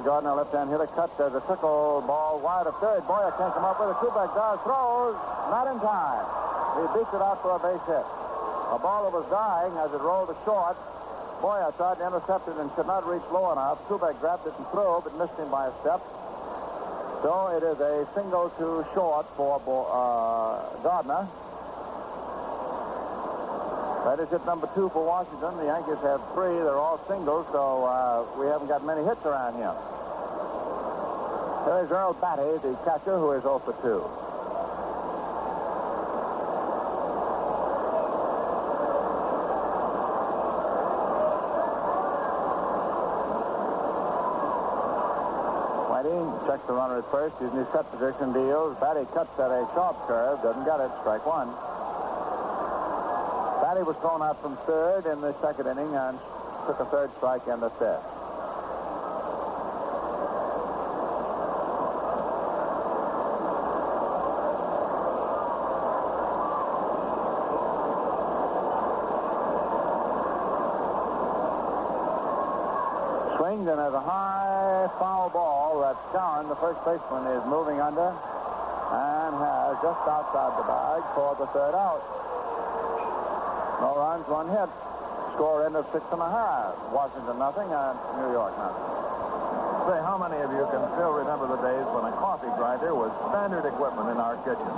Gardner left-hand hitter cut. There's a trickle ball wide of third. Boyer can't come up with it. Kubek does. Throws. Not in time. He beats it out for a base hit. A ball that was dying as it rolled to short. Boyer tried to intercept it and could not reach low enough. Kubek grabbed it and threw, but missed him by a step. So it is a single to short for uh, Gardner. That is hit number two for Washington. The Yankees have three. They're all singles, so uh, we haven't got many hits around here. There's Earl Battey, the catcher, who is 0 for 2. Whitey checks the runner at first, using his cut position deals. Battey cuts at a sharp curve, doesn't get it, strike one. Battey was thrown out from third in the second inning and took a third strike in the fifth. Swings and has a high foul ball that Skowron, the first baseman, is moving under and has just outside the bag for the third out. No runs, one hit. Score end of six and a half. Washington nothing and New York nothing. Say, how many of you can still remember the days when a coffee grinder was standard equipment in our kitchen?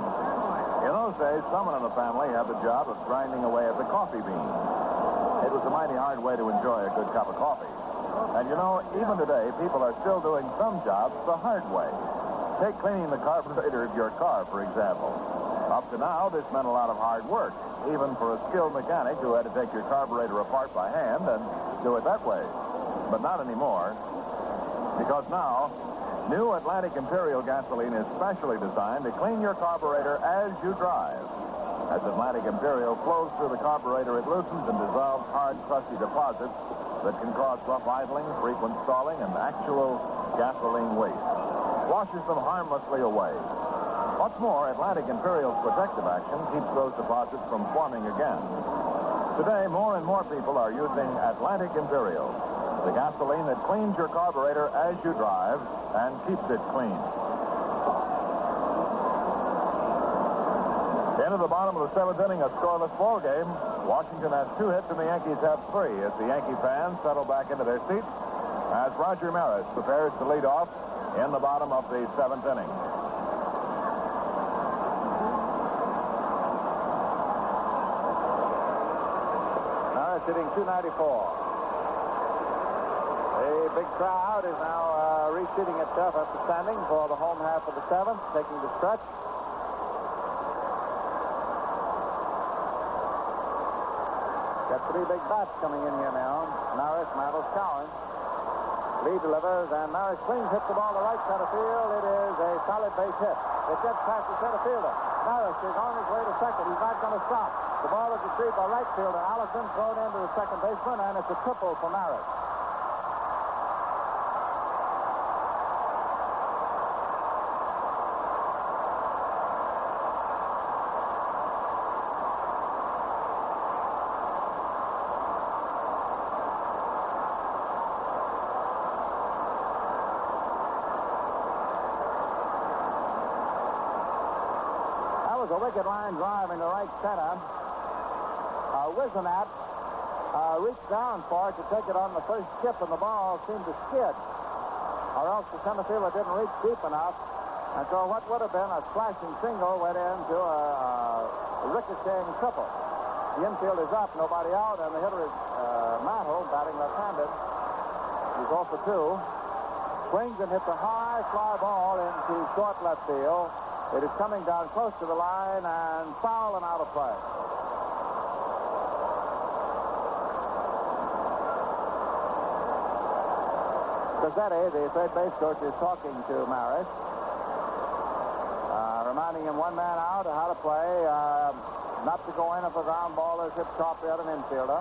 In those days, someone in the family had the job of grinding away at the coffee bean. It was a mighty hard way to enjoy a good cup of coffee. And you know, even today, people are still doing some jobs the hard way. Take cleaning the carburetor of your car, for example. Up to now, this meant a lot of hard work, even for a skilled mechanic who had to take your carburetor apart by hand and do it that way. But not anymore, because now, new Atlantic Imperial gasoline is specially designed to clean your carburetor as you drive. As Atlantic Imperial flows through the carburetor, it loosens and dissolves hard, crusty deposits that can cause rough idling, frequent stalling, and actual gasoline waste. Washes them harmlessly away. What's more, Atlantic Imperial's protective action keeps those deposits from forming again. Today, more and more people are using Atlantic Imperial, the gasoline that cleans your carburetor as you drive and keeps it clean. Into the bottom of the seventh inning, a scoreless ball game. Washington has two hits and the Yankees have three as the Yankee fans settle back into their seats as Roger Maris prepares to lead off in the bottom of the seventh inning. Maris hitting 294. A big crowd is now uh, reseating itself after standing for the home half of the seventh, taking the stretch. Got three big bats coming in here now. Maris, Mantle, Skowron. Lee delivers, and Maris swings, hits the ball to right center field. It is a solid base hit. It gets past the center fielder. Maris is on his way to second. He's not going to stop. The ball is retrieved by right fielder Allison, thrown into the second baseman, and it's a triple for Maris. That was a wicked line drive into right center. Whisenant uh, reached down for it to take it on the first chip, and the ball seemed to skid. Or else the center fielder didn't reach deep enough. And so what would have been a slashing single went into a, a ricocheting triple. The infield is up, nobody out, and the hitter is uh, Mantle, batting left-handed. He's off for two. Swings and hits a high fly ball into short left field. It is coming down close to the line and foul and out of play. Crosetti, the third base coach, is talking to Maris, uh, reminding him one man out, how to play, uh, not to go in if a ground ball is hit sharply at an infielder.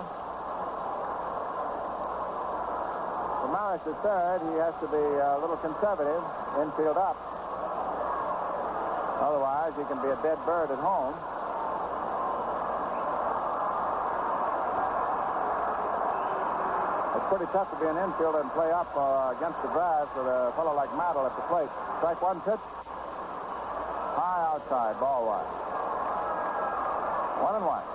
For Maris at third, he has to be a little conservative, infield up. Otherwise, he can be a dead bird at home. Pretty tough to be an infielder and play up uh, against the grass with a fellow like Mantle at the plate. Strike one pitch. High outside, ball wide. One and one.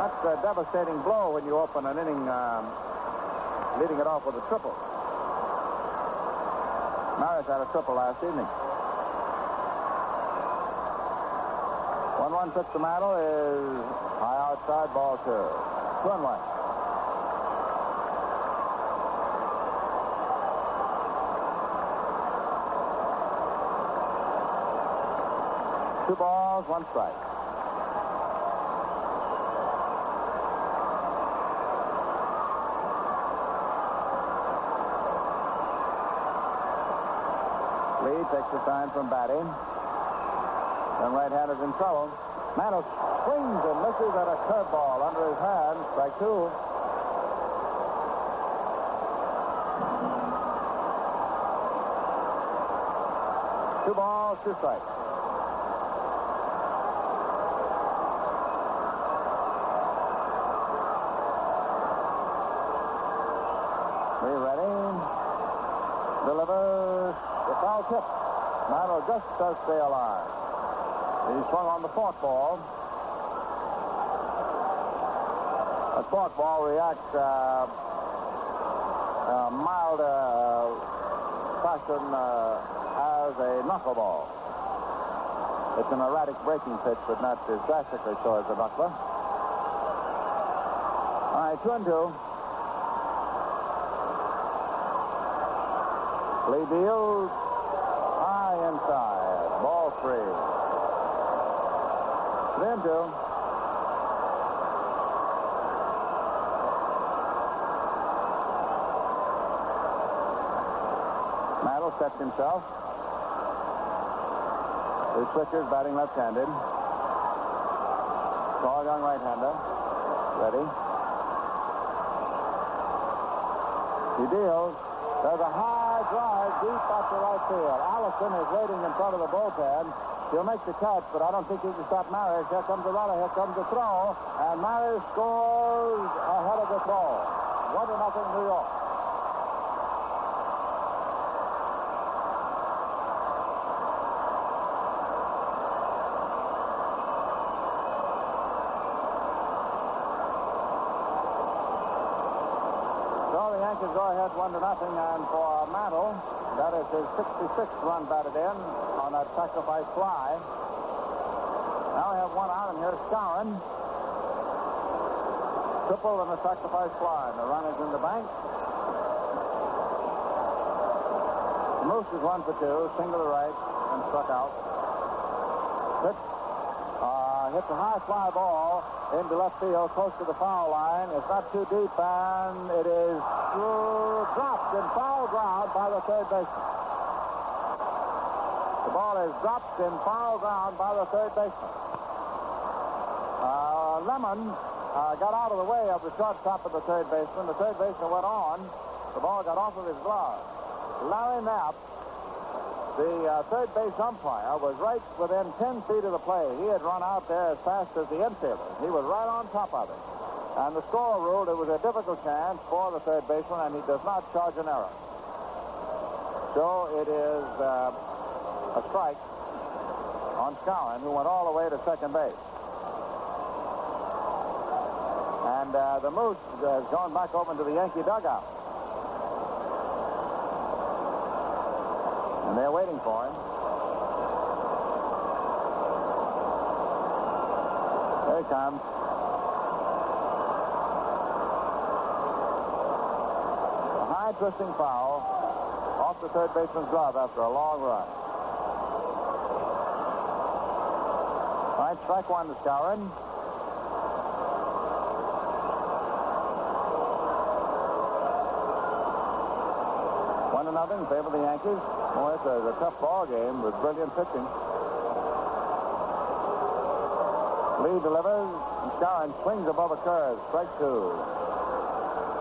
That's a devastating blow when you open an inning um, leading it off with a triple. Maris had a triple last evening. One one pitch to Mantle is high outside ball two. Two and one. Two balls, one strike. Lee takes the sign from batting. Then right-hander's in trouble. Mantle swings and misses at a curveball under his hand. Strike two. Two balls, two strikes. Lee ready. Delivers the foul tip. Just does stay alive. He swung on the fourth ball. The fourth ball reacts uh, uh, mild uh, fashion uh, as a knuckleball. It's an erratic breaking pitch, but not as drastically so as a knuckler. All right, two and two. Lee deals three. Three and two. Mantle sets himself. The switcher's batting left-handed. Tall young right-hander. Ready. He deals. There's a high drive deep up to right field. Allison is waiting in front of the bullpen. He'll make the catch, but I don't think he can stop Maris. Here comes the runner. Here comes the throw. And Maris scores ahead of the throw. One to nothing New York. So the Ahead one to nothing, and for Mantle, that is his 66th run batted in on that sacrifice fly. Now we have one out, and here's Skowron. Triple and a sacrifice fly, the run is in the bank. Moose is one for two, single to right, and struck out. Hits a high fly ball into left field, close to the foul line. It's not too deep, and it is dropped in foul ground by the third baseman. The ball is dropped in foul ground by the third baseman. Uh, Lemon uh, got out of the way of the shortstop of the third baseman. The third baseman went on. The ball got off of his glove. Larry Napp the uh, third base umpire was right within 10 feet of the play. He had run out there as fast as the infielder. He was right on top of it. And the score ruled it was a difficult chance for the third baseman, and he does not charge an error. So it is uh, a strike on Skowron, who went all the way to second base. And uh, the Moose has gone back over to the Yankee dugout. And they're waiting for him. There he comes. A high twisting foul off the third baseman's glove after a long run. All right, strike one to Skowron. One to nothing in favor of the Yankees. Boy, it's a, a tough ball game with brilliant pitching. Lee delivers, and Skowron swings above a curve. Strike two.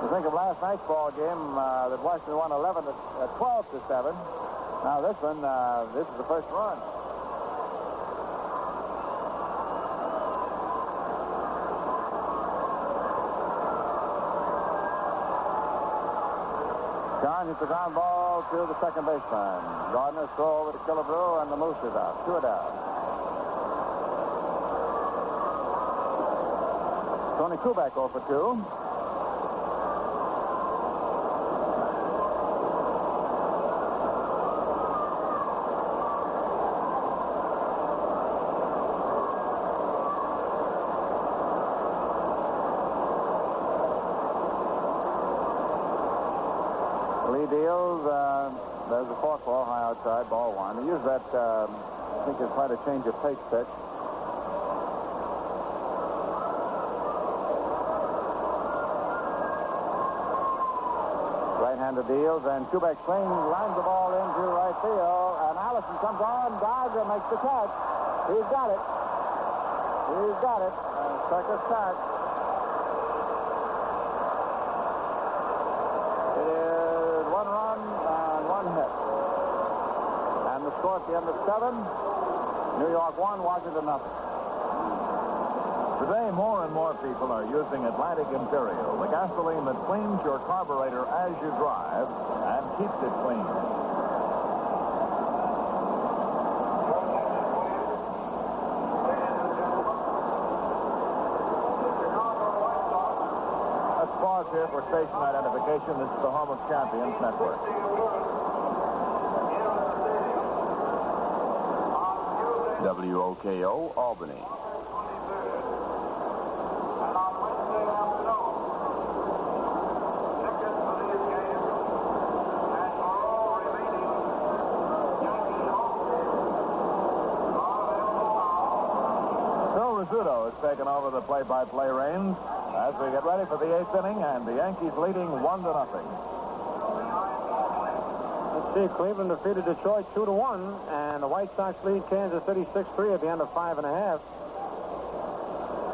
You think of last night's ball game uh, that Washington won 11 to, uh, 12 to 7. Now this one, uh, this is the first run. John hits the ground ball to the second baseman. Gardner's throw over to Killebrew, and the Moose is out. Two down. Tony Kubek over oh for 2. Lee deals. Uh, there's a fourth ball high outside, ball one. He used that, um, I think it's quite a change of pace pitch. Right-hander deals, and Kubek swings, lines the ball into right field, and Allison comes on, Dodger makes the catch. He's got it. He's got it. And circus start. It is one run and one hit. And the end of seven, New York one, Washington nothing. Today, more and more people are using Atlantic Imperial, the gasoline that cleans your carburetor as you drive and keeps it clean. Let's pause here for station identification. This is the Home of Champions Network. WOKO, Albany. And on Wednesday afternoon, tickets for these games and for all remaining Yankee home games are available now. Phil Rizzuto has taken over the play-by-play reins as we get ready for the eighth inning, and the Yankees leading one to nothing. Let's see, Cleveland defeated Detroit 2 to 1, and the White Sox lead Kansas City 6 3 at the end of five and a half.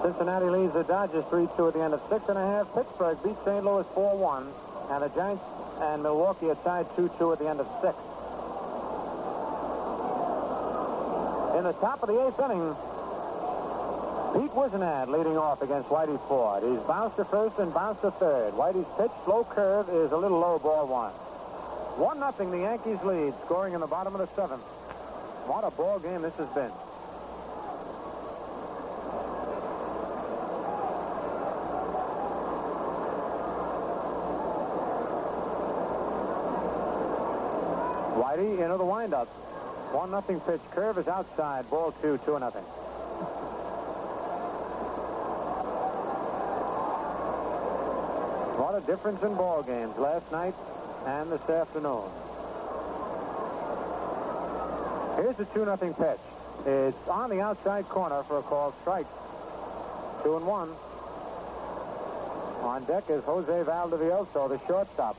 Cincinnati leads the Dodgers 3 2 at the end of six and a half. Pittsburgh beats St. Louis 4 1, and the Giants and Milwaukee are tied 2 2 at the end of six. In the top of the eighth inning, Pete Whisenant leading off against Whitey Ford. He's bounced to first and bounced to third. Whitey's pitch, slow curve, is a little low, ball one. One nothing, the Yankees lead, scoring in the bottom of the seventh. What a ball game this has been. Whitey into the windup. One nothing pitch. Curve is outside. Ball two, two nothing. What a difference in ball games last night and this afternoon. Here's the 2 nothing pitch. It's on the outside corner for a called strike. Two and one. On deck is Jose Valdivielso, the shortstop.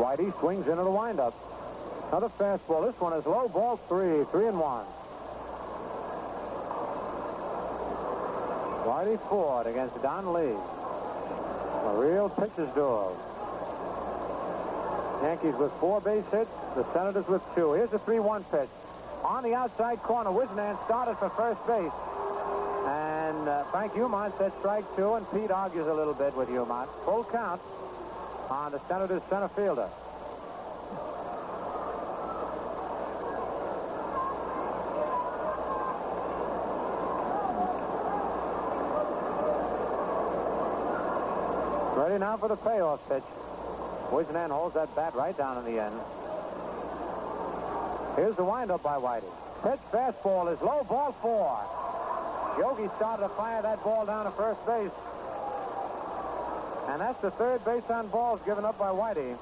Whitey swings into the windup. Another fastball. This one is low ball three, three and one. Whitey Ford against Don Lee. A real pitcher's duel. Yankees with four base hits, the Senators with two. Here's the 3-1 pitch. On the outside corner, Whisenant started for first base. And uh, Frank Umont said strike two, and Pete argues a little bit with Umont. Full count on the Senators center fielder. Ready now for the payoff pitch. Whisenant holds that bat right down in the end. Here's the windup by Whitey. Pitch fastball is low, ball four. Yogi started to fire that ball down to first base. And that's the third base on balls given up by Whitey.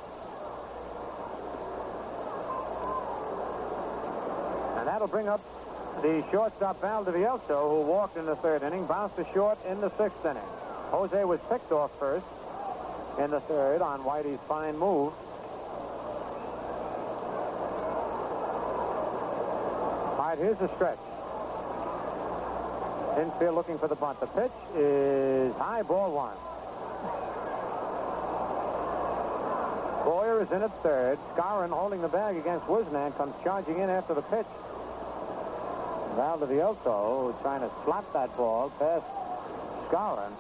And that'll bring up the shortstop Valdivielso, who walked in the third inning, bounced to short in the sixth inning. Jose was picked off first in the third on Whitey's fine move. All right, here's the stretch. Infield looking for the bunt. The pitch is high, ball one. Boyer is in at third. Skowron holding the bag against Whisenant comes charging in after the pitch. Valdivielso trying to slap that ball past Skowron.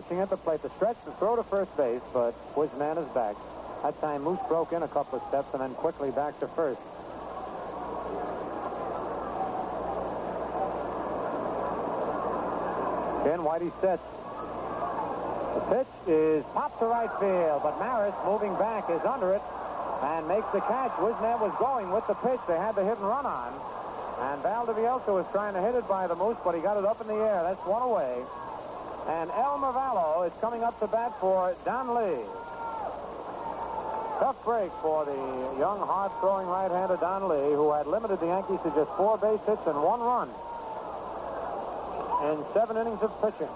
At the plate. The stretch to throw to first base, but Whisenant is back. That time Moose broke in a couple of steps and then quickly back to first. Again, Whitey sets. The pitch is popped to right field, but Maris moving back is under it and makes the catch. Whisenant was going with the pitch. They had the hit and run on. And Valdivielso was trying to hit it by the Moose, but he got it up in the air. That's one away. And Elmer Valo is coming up to bat for Don Lee. Tough break for the young, hard-throwing right-hander Don Lee, who had limited the Yankees to just four base hits and one run in seven innings of pitching.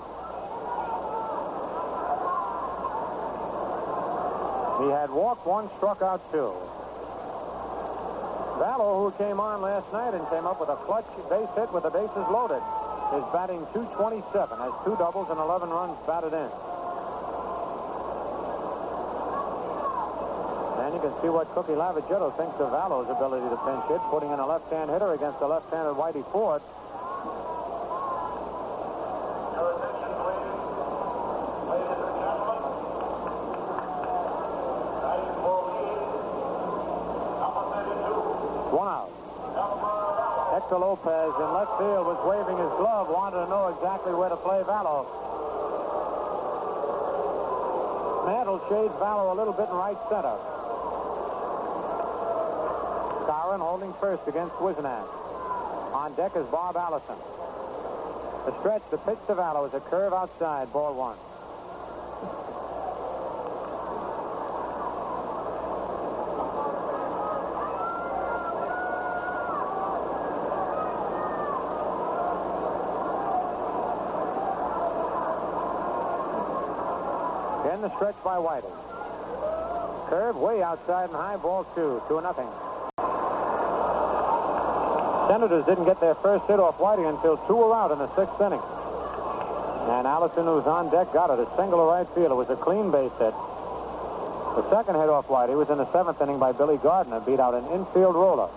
He had walked one, struck out two. Valo, who came on last night and came up with a clutch base hit with the bases loaded, is batting 227, has two doubles and 11 runs batted in. And you can see what Cookie Lavagetto thinks of Valo's ability to pinch hit, putting in a left-hand hitter against a left-handed Whitey Ford. One out. Hector Lopez in left field was waving his glove, wanted to know exactly where to play Valo. Mantle shades Valo a little bit in right center. Skowron holding first against Whisenant. On deck is Bob Allison. The stretch, the pitch to Valo is a curve outside, ball one. In the stretch by Whitey. Curve way outside and high ball two. Two nothing. Senators didn't get their first hit off Whitey until two were out in the sixth inning. And Allison, who's on deck, got it. A single to right field. It was a clean base hit. The second hit off Whitey was in the seventh inning by Billy Gardner. Beat out an infield roller.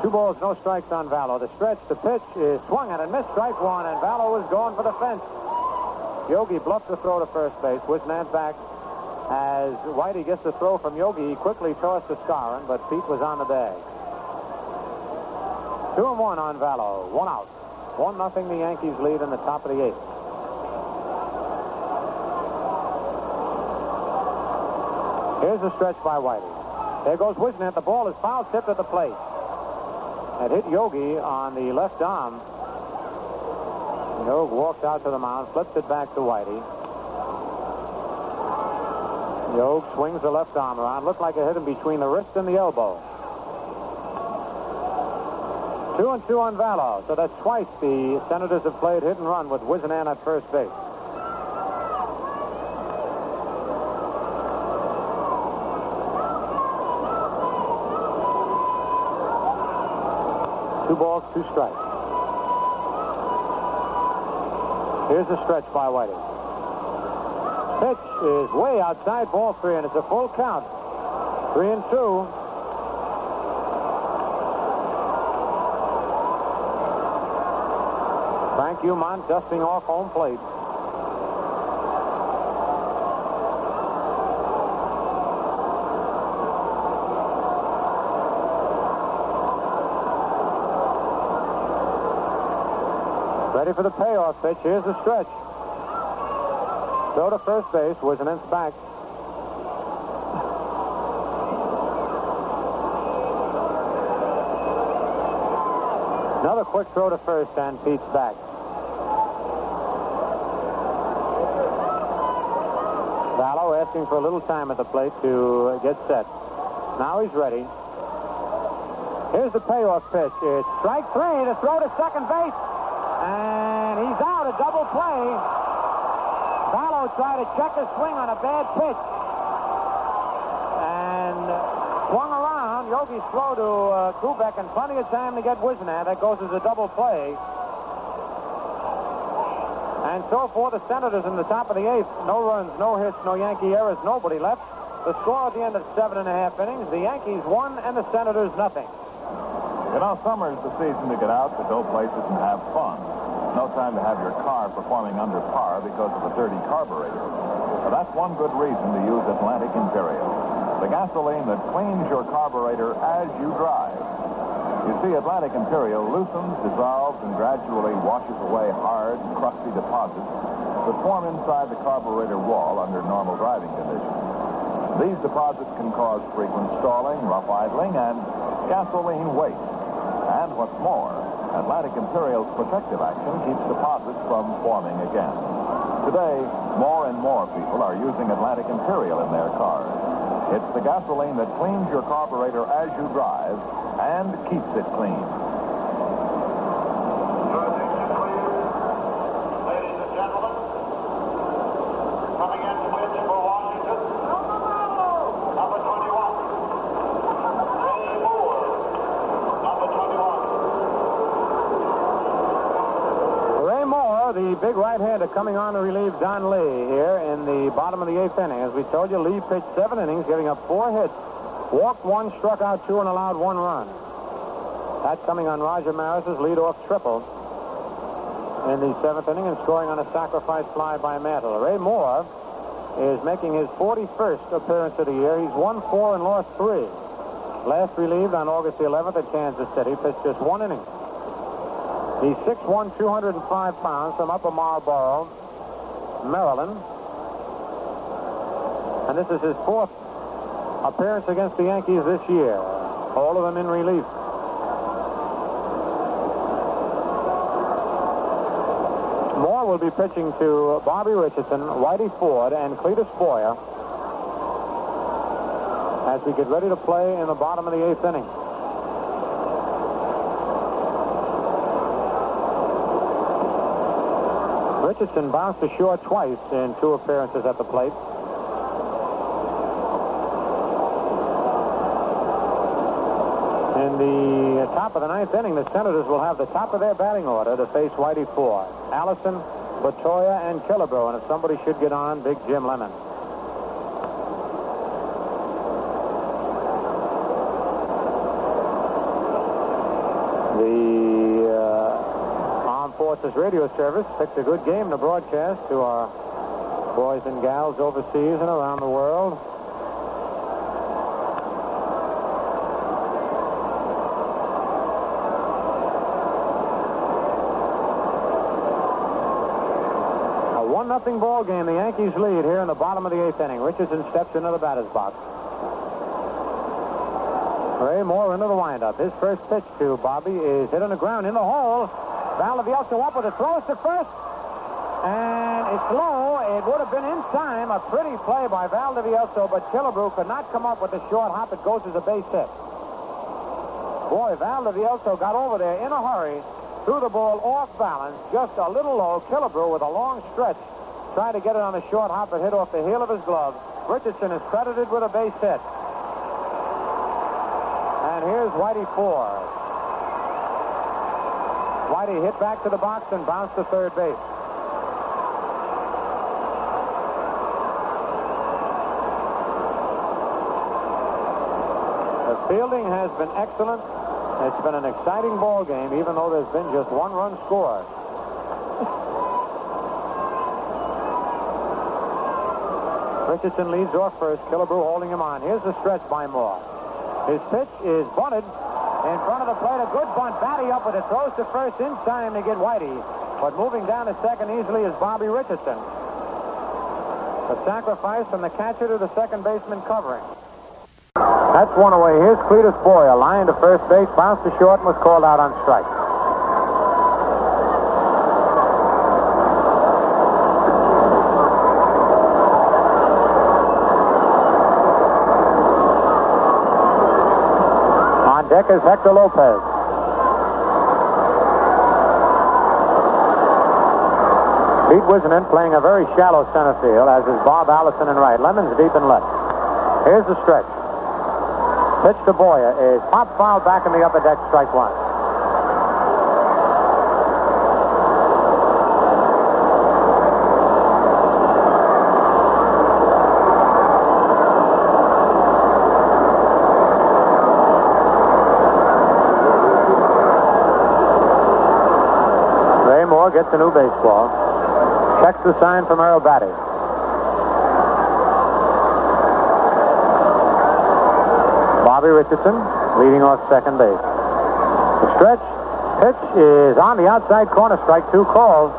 Two balls, no strikes on Valo. The stretch, the pitch is swung at and missed strike one, and Valo was going for the fence. Yogi bluffed the throw to first base. Whisenant back. As Whitey gets the throw from Yogi, he quickly tossed to Skowron, but Pete was on the bag. Two and one on Valo. One out. One nothing. The Yankees lead in the top of the eighth. Here's the stretch by Whitey. There goes Whisenant. The ball is foul tipped at the plate. It hit Yogi on the left arm. Yogi walked out to the mound, flips it back to Whitey. Yogi swings the left arm around. Looked like it hit him between the wrist and the elbow. Two and two on Valo. So that's twice the Senators have played hit and run with Whisenant at first base. Two balls, two strikes. Here's the stretch by Whitey. Pitch is way outside ball three, and it's a full count. Three and two. Frank Umont dusting off home plate. Ready for the payoff pitch. Here's the stretch. Throw to first base. Inch back. Another quick throw to first, and Pete's back. Valo asking for a little time at the plate to get set. Now he's ready. Here's the payoff pitch. It's strike three to throw to second base. And a double play. Valo tried to check his swing on a bad pitch. And swung around. Yogi's throw to uh, Kubek and plenty of time to get Whisenant. That goes as a double play. And so for the Senators in the top of the eighth. No runs, no hits, no Yankee errors, nobody left. The score at the end of seven and a half innings. The Yankees won and the Senators nothing. You know, summer's the season to get out to go places and have fun. No time to have your car performing under par because of a dirty carburetor. Well, that's one good reason to use Atlantic Imperial. The gasoline that cleans your carburetor as you drive. You see, Atlantic Imperial loosens, dissolves, and gradually washes away hard, crusty deposits that form inside the carburetor wall under normal driving conditions. These deposits can cause frequent stalling, rough idling, and gasoline waste. And what's more, Atlantic Imperial's protective action keeps deposits from forming again. Today, more and more people are using Atlantic Imperial in their cars. It's the gasoline that cleans your carburetor as you drive and keeps it clean. Ladies and gentlemen, coming in to pitch for Washington, number 21. Ray Moore, number 21. Ray Moore, the big right-hander, coming on to relieve Don Lee here in the bottom of the eighth inning. As we told you, Lee pitched seven innings, giving up four hits, walked one, struck out two, and allowed one run. That coming on Roger Maris's leadoff triple in the seventh inning and scoring on a sacrifice fly by Mantle. Ray Moore is making his 41st appearance of the year. He's won four and lost three. Last relieved on August the 11th at Kansas City, pitched just one inning. He's 6'1", 205 pounds from Upper Marlboro, Maryland. And this is his fourth appearance against the Yankees this year. All of them in relief. Moore will be pitching to Bobby Richardson, Whitey Ford, and Cletus Boyer as we get ready to play in the bottom of the eighth inning. Richardson bounced ashore twice in two appearances at the plate. In the top of the ninth inning, the Senators will have the top of their batting order to face Whitey Ford. Allison, Bertoia, and Killebrew. And if somebody should get on, Big Jim Lemon. The uh, Forces Radio Service picked a good game to broadcast to our boys and gals overseas and around the world. A one nothing ball game. The Yankees lead here in the bottom of the eighth inning. Richardson steps into the batter's box. Ray Moore into the windup. His first pitch to Bobby is hit on the ground in the hole. Lavielso up with a throw to first. And it's low. It would have been in time. A pretty play by Valdivielso, but Killebrew could not come up with the short hop. It goes as a base hit. Boy, Valdivielso got over there in a hurry, threw the ball off balance, just a little low. Killebrew with a long stretch, trying to get it on a short hop. It hit off the heel of his glove. Richardson is credited with a base hit. And here's Whitey Ford. Whitey hit back to the box and bounced to third base. The fielding has been excellent. It's been an exciting ball game, even though there's been just one run scored. Richardson leads off first. Killebrew holding him on. Here's the stretch by Moore. His pitch is bunted in front of the plate. A good bunt. Battey up with it. Throws to first in time to get Whitey. But moving down to second easily is Bobby Richardson. The sacrifice from the catcher to the second baseman covering. That's one away. Here's Cletus Boyer. Line to first base. Bounced to short and was called out on strike. On deck is Hector Lopez. Pete Whisenant playing a very shallow center field, as is Bob Allison in right. Lemons deep in left. Here's the stretch. Pitch to Boyer is pop foul back in the upper deck, strike one. A new baseball. Checks the sign from Earl Battey. Bobby Richardson leading off second base. The stretch pitch is on the outside corner, strike two calls.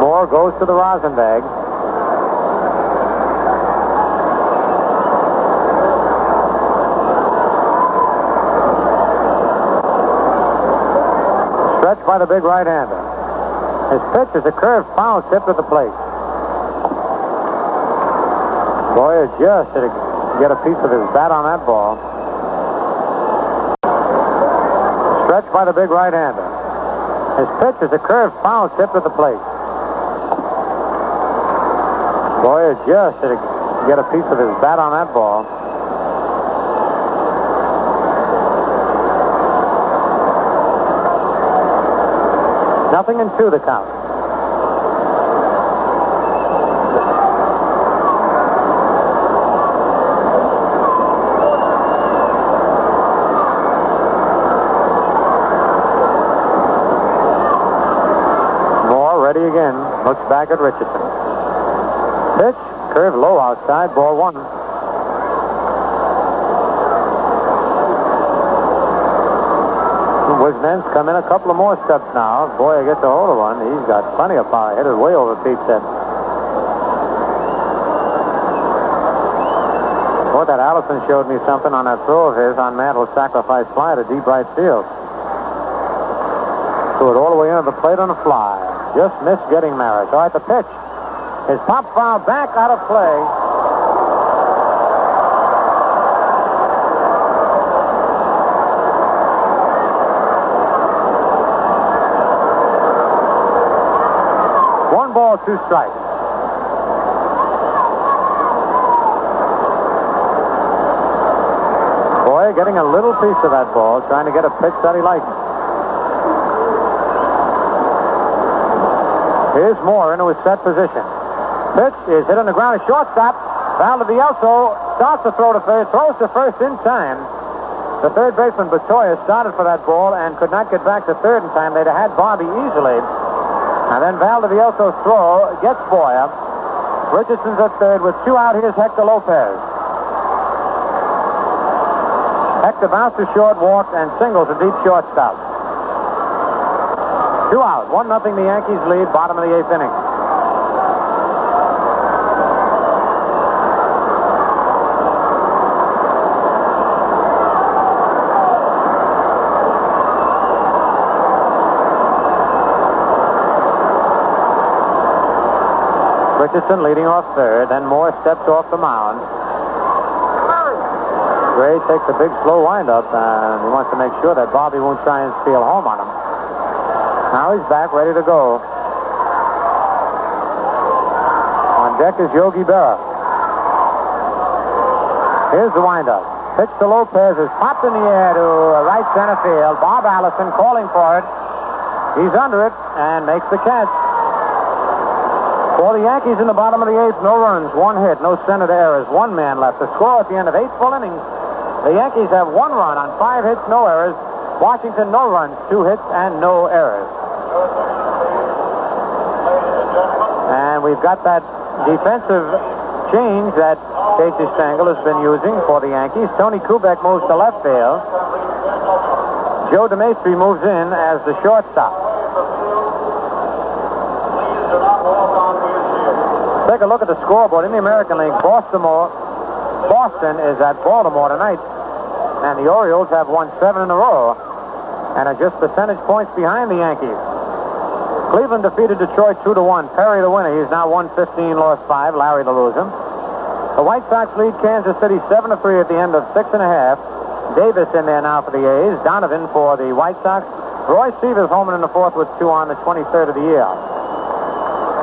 Moore goes to the rosin bag. Stretched by the big right-hander. His pitch is a curved foul tip to the plate. Boyer just to get a piece of his bat on that ball. Stretched by the big right-hander. His pitch is a curved foul tip to the plate. Boyer just to get a piece of his bat on that ball. Nothing in two the count. Moore ready again. Looks back at Richardson. Pitch, curve low outside, ball one. Whisenant's come in a couple of more steps now. Boy, gets a hold of one. He's got plenty of power. Hit it way over Pete's head. Boy, that Allison showed me something on that throw of his on Mantle's sacrifice fly to deep right field. Threw it all the way into the plate on a fly. Just missed getting Maris. All right, the pitch. His pop foul back out of play. One ball, two strikes. Boy, getting a little piece of that ball, trying to get a pitch that he likes. Here's Moore into his set position. Pitch is hit on the ground. A shortstop. Valdivielso starts to throw to third, throws to first in time. The third baseman, Bertoia, started for that ball and could not get back to third in time. They'd have had Bobby easily. And then Valdivielso's throw gets Boyer. Richardson's at third with two out. Here's Hector Lopez. Hector bounced to short, walked, and singles a deep shortstop. Two out. One nothing. The Yankees lead. Bottom of the eighth inning. Richardson leading off third. Then Moore steps off the mound. Gray takes a big slow windup and he wants to make sure that Bobby won't try and steal home on him. Now he's back, ready to go. On deck is Yogi Berra. Here's the windup. Pitch to Lopez is popped in the air to right center field. Bob Allison calling for it. He's under it and makes the catch. For the Yankees in the bottom of the eighth, no runs, one hit, no center errors, one man left. The score at the end of eight full innings. The Yankees have one run on five hits, no errors. Washington, no runs, two hits, and no errors. And we've got that defensive change that Casey Stengel has been using for the Yankees. Tony Kubek moves to left field. Joe DeMaestri moves in as the shortstop. Take a look at the scoreboard in the American League. Baltimore, Boston is at Baltimore tonight, and the Orioles have won seven in a row and are just percentage points behind the Yankees. Cleveland defeated Detroit two to one. Perry the winner. He's now won 15, lost five. Lary the loser. The White Sox lead Kansas City seven to three at the end of six and a half. Davis in there now for the A's. Donovan for the White Sox. Roy Sievers home in the fourth with two on the 23rd of the year.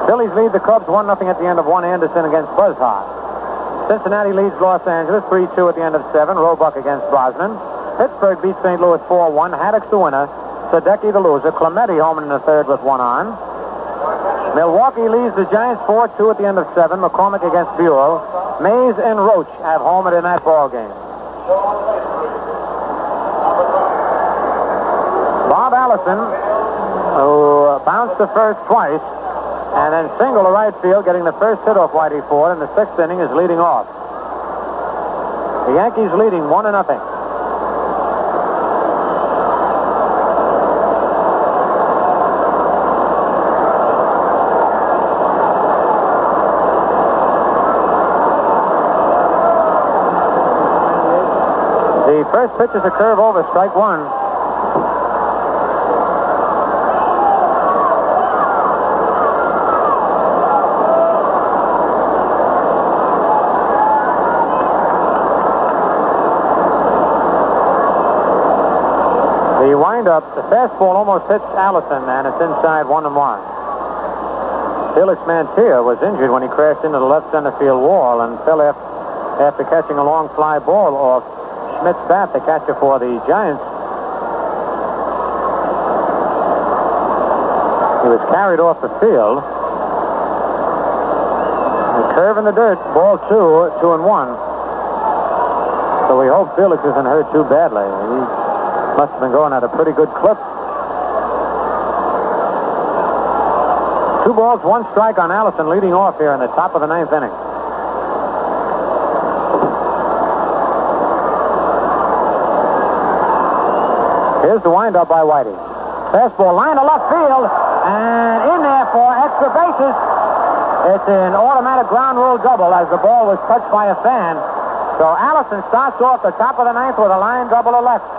Phillies lead the Cubs 1 0 at the end of one Anderson against Buzhardt. Cincinnati leads Los Angeles 3 2 at the end of seven. Roebuck against Brosnan. Pittsburgh beats St. Louis 4 1. Haddix the winner. Sadecki the loser. Clemente home in the third with one on. Milwaukee leads the Giants 4 2 at the end of seven. McCormick against Buhl. Mays and Roach have homered in that ball game. Bob Allison, who bounced to first twice, and then single to right field, getting the first hit off Whitey Ford, and the sixth inning is leading off. The Yankees leading one to nothing. The first pitch is a curve over, strike one. Windup, the fastball almost hits Allison, and it's inside one and one. Felix Mantilla was injured when he crashed into the left center field wall and fell after, catching a long fly ball off Schmidt's bat, the catcher for the Giants. He was carried off the field. The curve in the dirt, ball two, two and one. So we hope Felix isn't hurt too badly. He must have been going at a pretty good clip. Two balls, one strike on Allison leading off here in the top of the ninth inning. Here's the windup by Whitey. Fastball line to left field and in there for extra bases. It's an automatic ground rule double as the ball was touched by a fan. So Allison starts off the top of the ninth with a line double to left.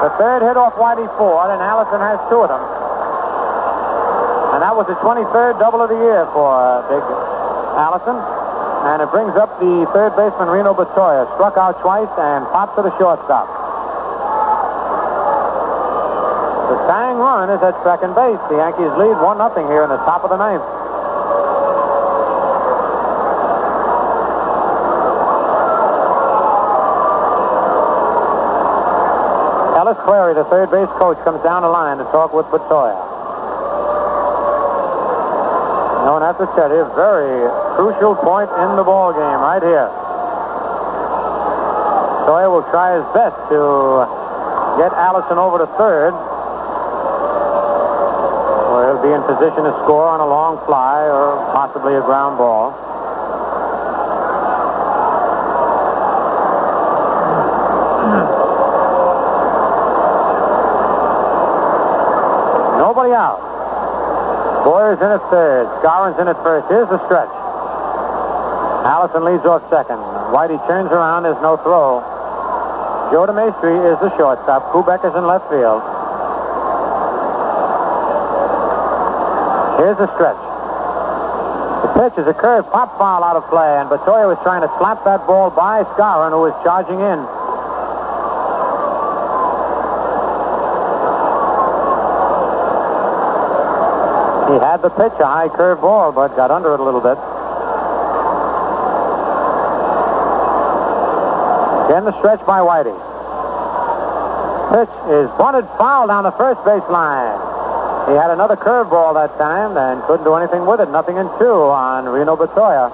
The third hit off Whitey Ford, and Allison has two of them. And that was the 23rd double of the year for uh, Big Allison. And it brings up the third baseman, Reno Bertoia. Struck out twice and popped to the shortstop. The tying run is at second base. The Yankees lead 1 0 here in the top of the ninth. Clary, the third base coach, comes down the line to talk with Bertoia. No, and that's a tell you, very crucial point in the ball game right here. Sawyer will try his best to get Allison over to third, where he'll be in position to score on a long fly or possibly a ground ball. Nobody out. Boyer's in at third. Skowron's in at first. Here's the stretch. Allison leads off second. Whitey turns around. There's no throw. Joe DeMaestri is the shortstop. Kubek is in left field. Here's the stretch. The pitch is a curve pop foul out of play, and Bertoia was trying to slap that ball by Scorin, who was charging in. He had the pitch, a high curve ball, but got under it a little bit. Again, the stretch by Whitey. Pitch is bunted foul down the first base line. He had another curveball that time and couldn't do anything with it. Nothing in two on Reno Bertoia.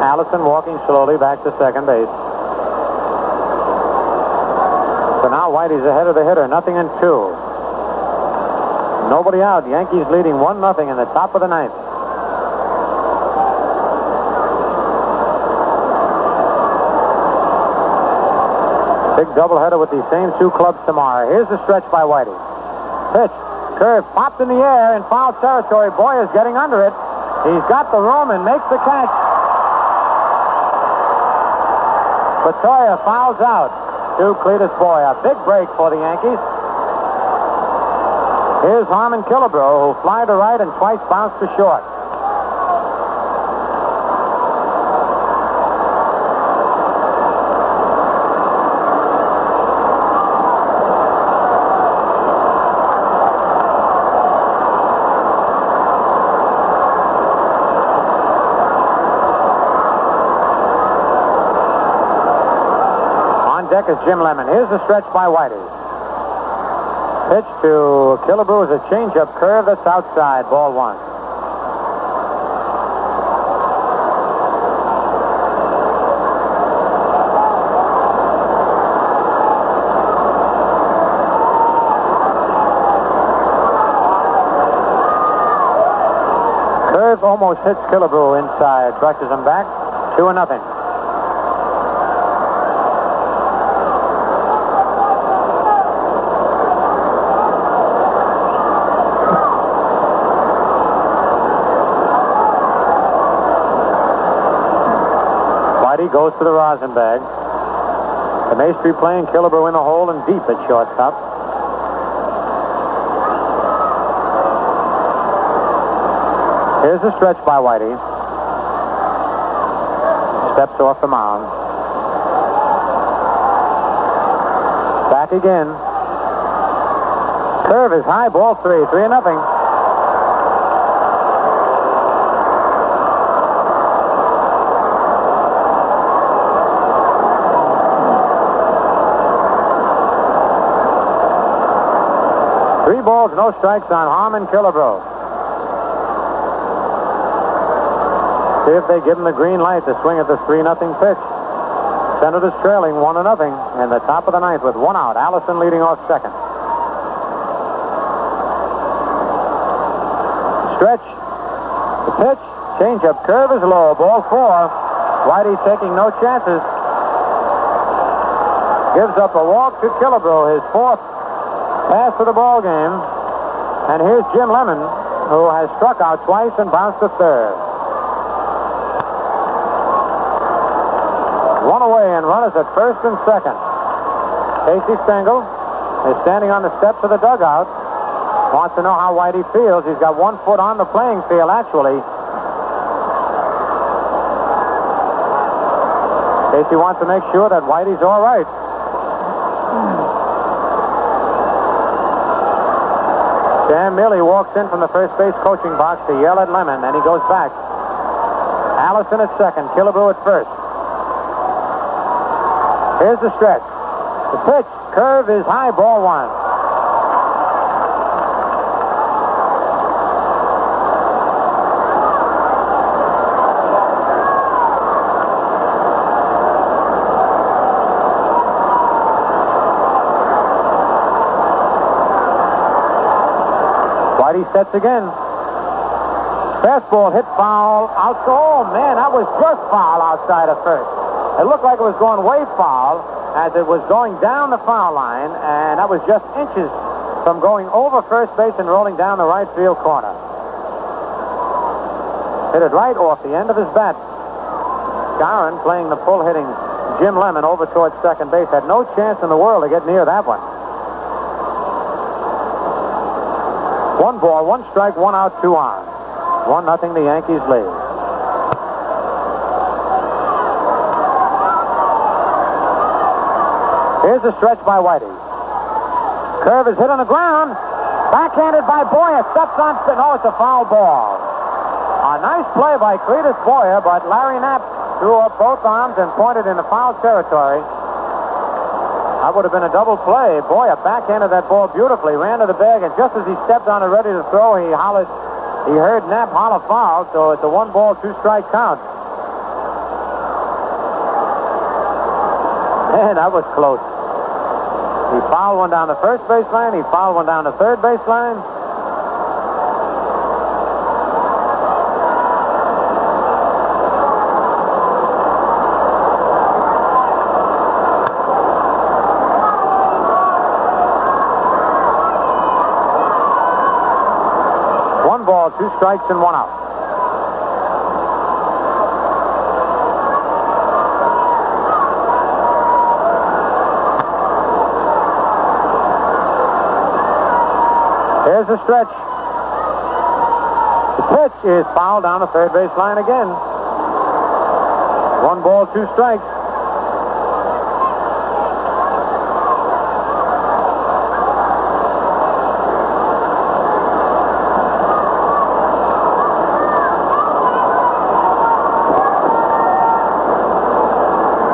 Allison walking slowly back to second base. So now Whitey's ahead of the hitter. Nothing in two. Nobody out. Yankees leading 1 nothing in the top of the ninth. Big doubleheader with these same two clubs tomorrow. Here's the stretch by Whitey. Pitch. Curve popped in the air in foul territory. Boy is getting under it. He's got the room and makes the catch. Bertoia fouls out to Cletus Boy. A big break for the Yankees. Here's Harmon Killebrew, who fly to right and twice bounced to short. Deck is Jim Lemon. Here's the stretch by Whitey. Pitch to Killebrew is a changeup curve that's outside. Ball one. Curve almost hits Killebrew inside. Brushes him back. Two and nothing. Goes to the rosin bag. The Maestri playing Killebrew in the hole and deep at shortstop. Here's a stretch by Whitey. Steps off the mound. Back again. Curve is high, ball three, three and nothing. Balls, no strikes on Harmon Killebrew. See if they give him the green light to swing at the 3 nothing pitch. Senators trailing 1 to nothing in the top of the ninth with one out. Allison leading off second. Stretch. The pitch. Changeup. Curve is low. Ball four. Whitey taking no chances. Gives up a walk to Killebrew, his fourth pass for the ball game. And here's Jim Lemon, who has struck out twice and bounced to third. One away and runners at first and second. Casey Stengel is standing on the steps of the dugout. Wants to know how Whitey feels. He's got one foot on the playing field, actually. Casey wants to make sure that Whitey's all right. Sam Mele walks in from the first base coaching box to yell at Lemon, and he goes back. Allison at second, Killebrew at first. Here's the stretch. The pitch, curve is high, ball one. Whitey sets again. Fastball hit foul out. Oh, man, that was just foul outside of first. It looked like it was going way foul as it was going down the foul line, and that was just inches from going over first base and rolling down the right field corner. Hit it right off the end of his bat. Skowron playing the pull hitting Jim Lemon over towards second base had no chance in the world to get near that one. One ball, one strike, one out, two on. One nothing. The Yankees lead. Here's a stretch by Whitey. Curve is hit on the ground. Backhanded by Boyer. Steps on. No, it's a foul ball. A nice play by Cletus Boyer, but Larry Napp threw up both arms and pointed in the foul territory. That would have been a double play. Boyer of that ball beautifully, ran to the bag, and just as he stepped on it ready to throw, he hollered. He heard Napp holler foul, so it's a one ball, two strike count. Man, that was close. He fouled one down the first baseline. He fouled one down the third baseline. One ball, two strikes, and one out. Here's the stretch. The pitch is fouled down the third base line again. One ball, two strikes.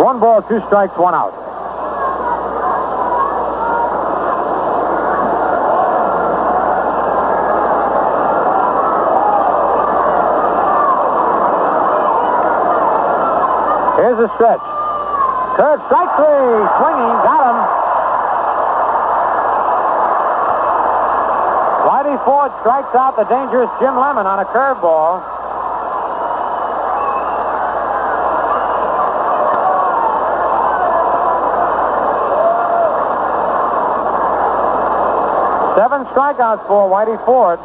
One ball, two strikes, one out. Here's a stretch. Curve, strike three. Swinging, got him. Whitey Ford strikes out the dangerous Jim Lemon on a curveball. Seven strikeouts for Whitey Ford.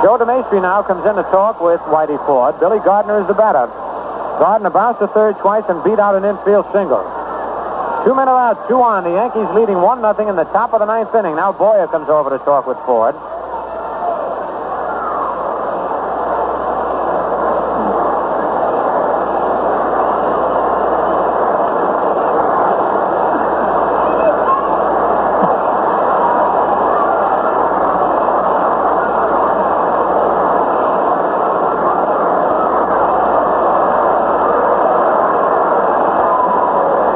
Joe DeMaestri now comes in to talk with Whitey Ford. Billy Gardner is the batter. Gardner bounced to third twice and beat out an infield single. Two men are out, two on. The Yankees leading 1 nothing in the top of the ninth inning. Now Boyer comes over to talk with Ford.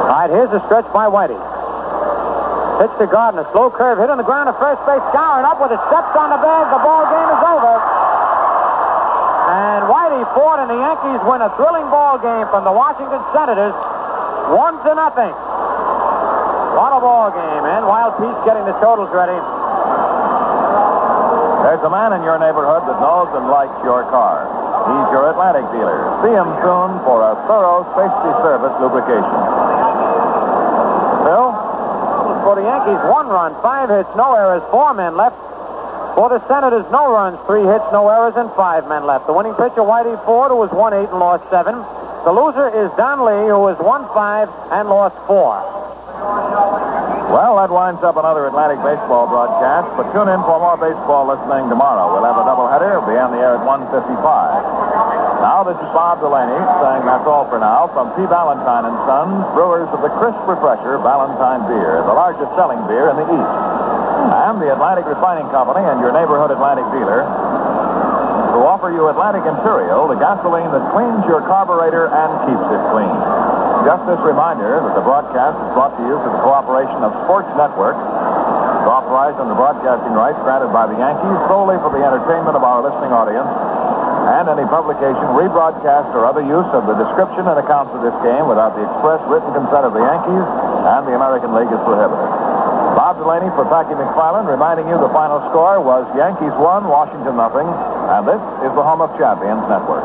All right, here's the stretch by Whitey. Pitch to Gardner. Slow curve hit on the ground at first base. Skowron up with it. Steps on the bag. The ball game is over. And Whitey Ford and the Yankees win a thrilling ball game from the Washington Senators. One to nothing. What a ball game. And Wild Pete's getting the totals ready. There's a man in your neighborhood that knows and likes your car. He's your Atlantic dealer. See him soon for a thorough safety service lubrication. Bill? For the Yankees, one run, five hits, no errors, four men left. For the Senators, no runs, three hits, no errors, and five men left. The winning pitcher, Whitey Ford, who was 1 8 and lost seven. The loser is Don Lee, who was 1 5 and lost four. Well, that winds up another Atlantic baseball broadcast, but tune in for more baseball listening tomorrow. We'll have a doubleheader. It'll be on the air at 1.55. Now, this is Bob Delaney saying that's all for now from P. Ballantine and Sons, brewers of the crisp refresher Ballantine beer, the largest selling beer in the East. And the Atlantic Refining Company and your neighborhood Atlantic dealer who offer you Atlantic Imperial, the gasoline that cleans your carburetor and keeps it clean. Just this reminder that the broadcast is brought to you through the cooperation of Sports Network, authorized under broadcasting rights granted by the Yankees solely for the entertainment of our listening audience, and any publication, rebroadcast, or other use of the description and accounts of this game without the express written consent of the Yankees and the American League is prohibited. Bob Delaney for Packy McFarland reminding you the final score was Yankees 1, Washington nothing, and this is the home of champions network.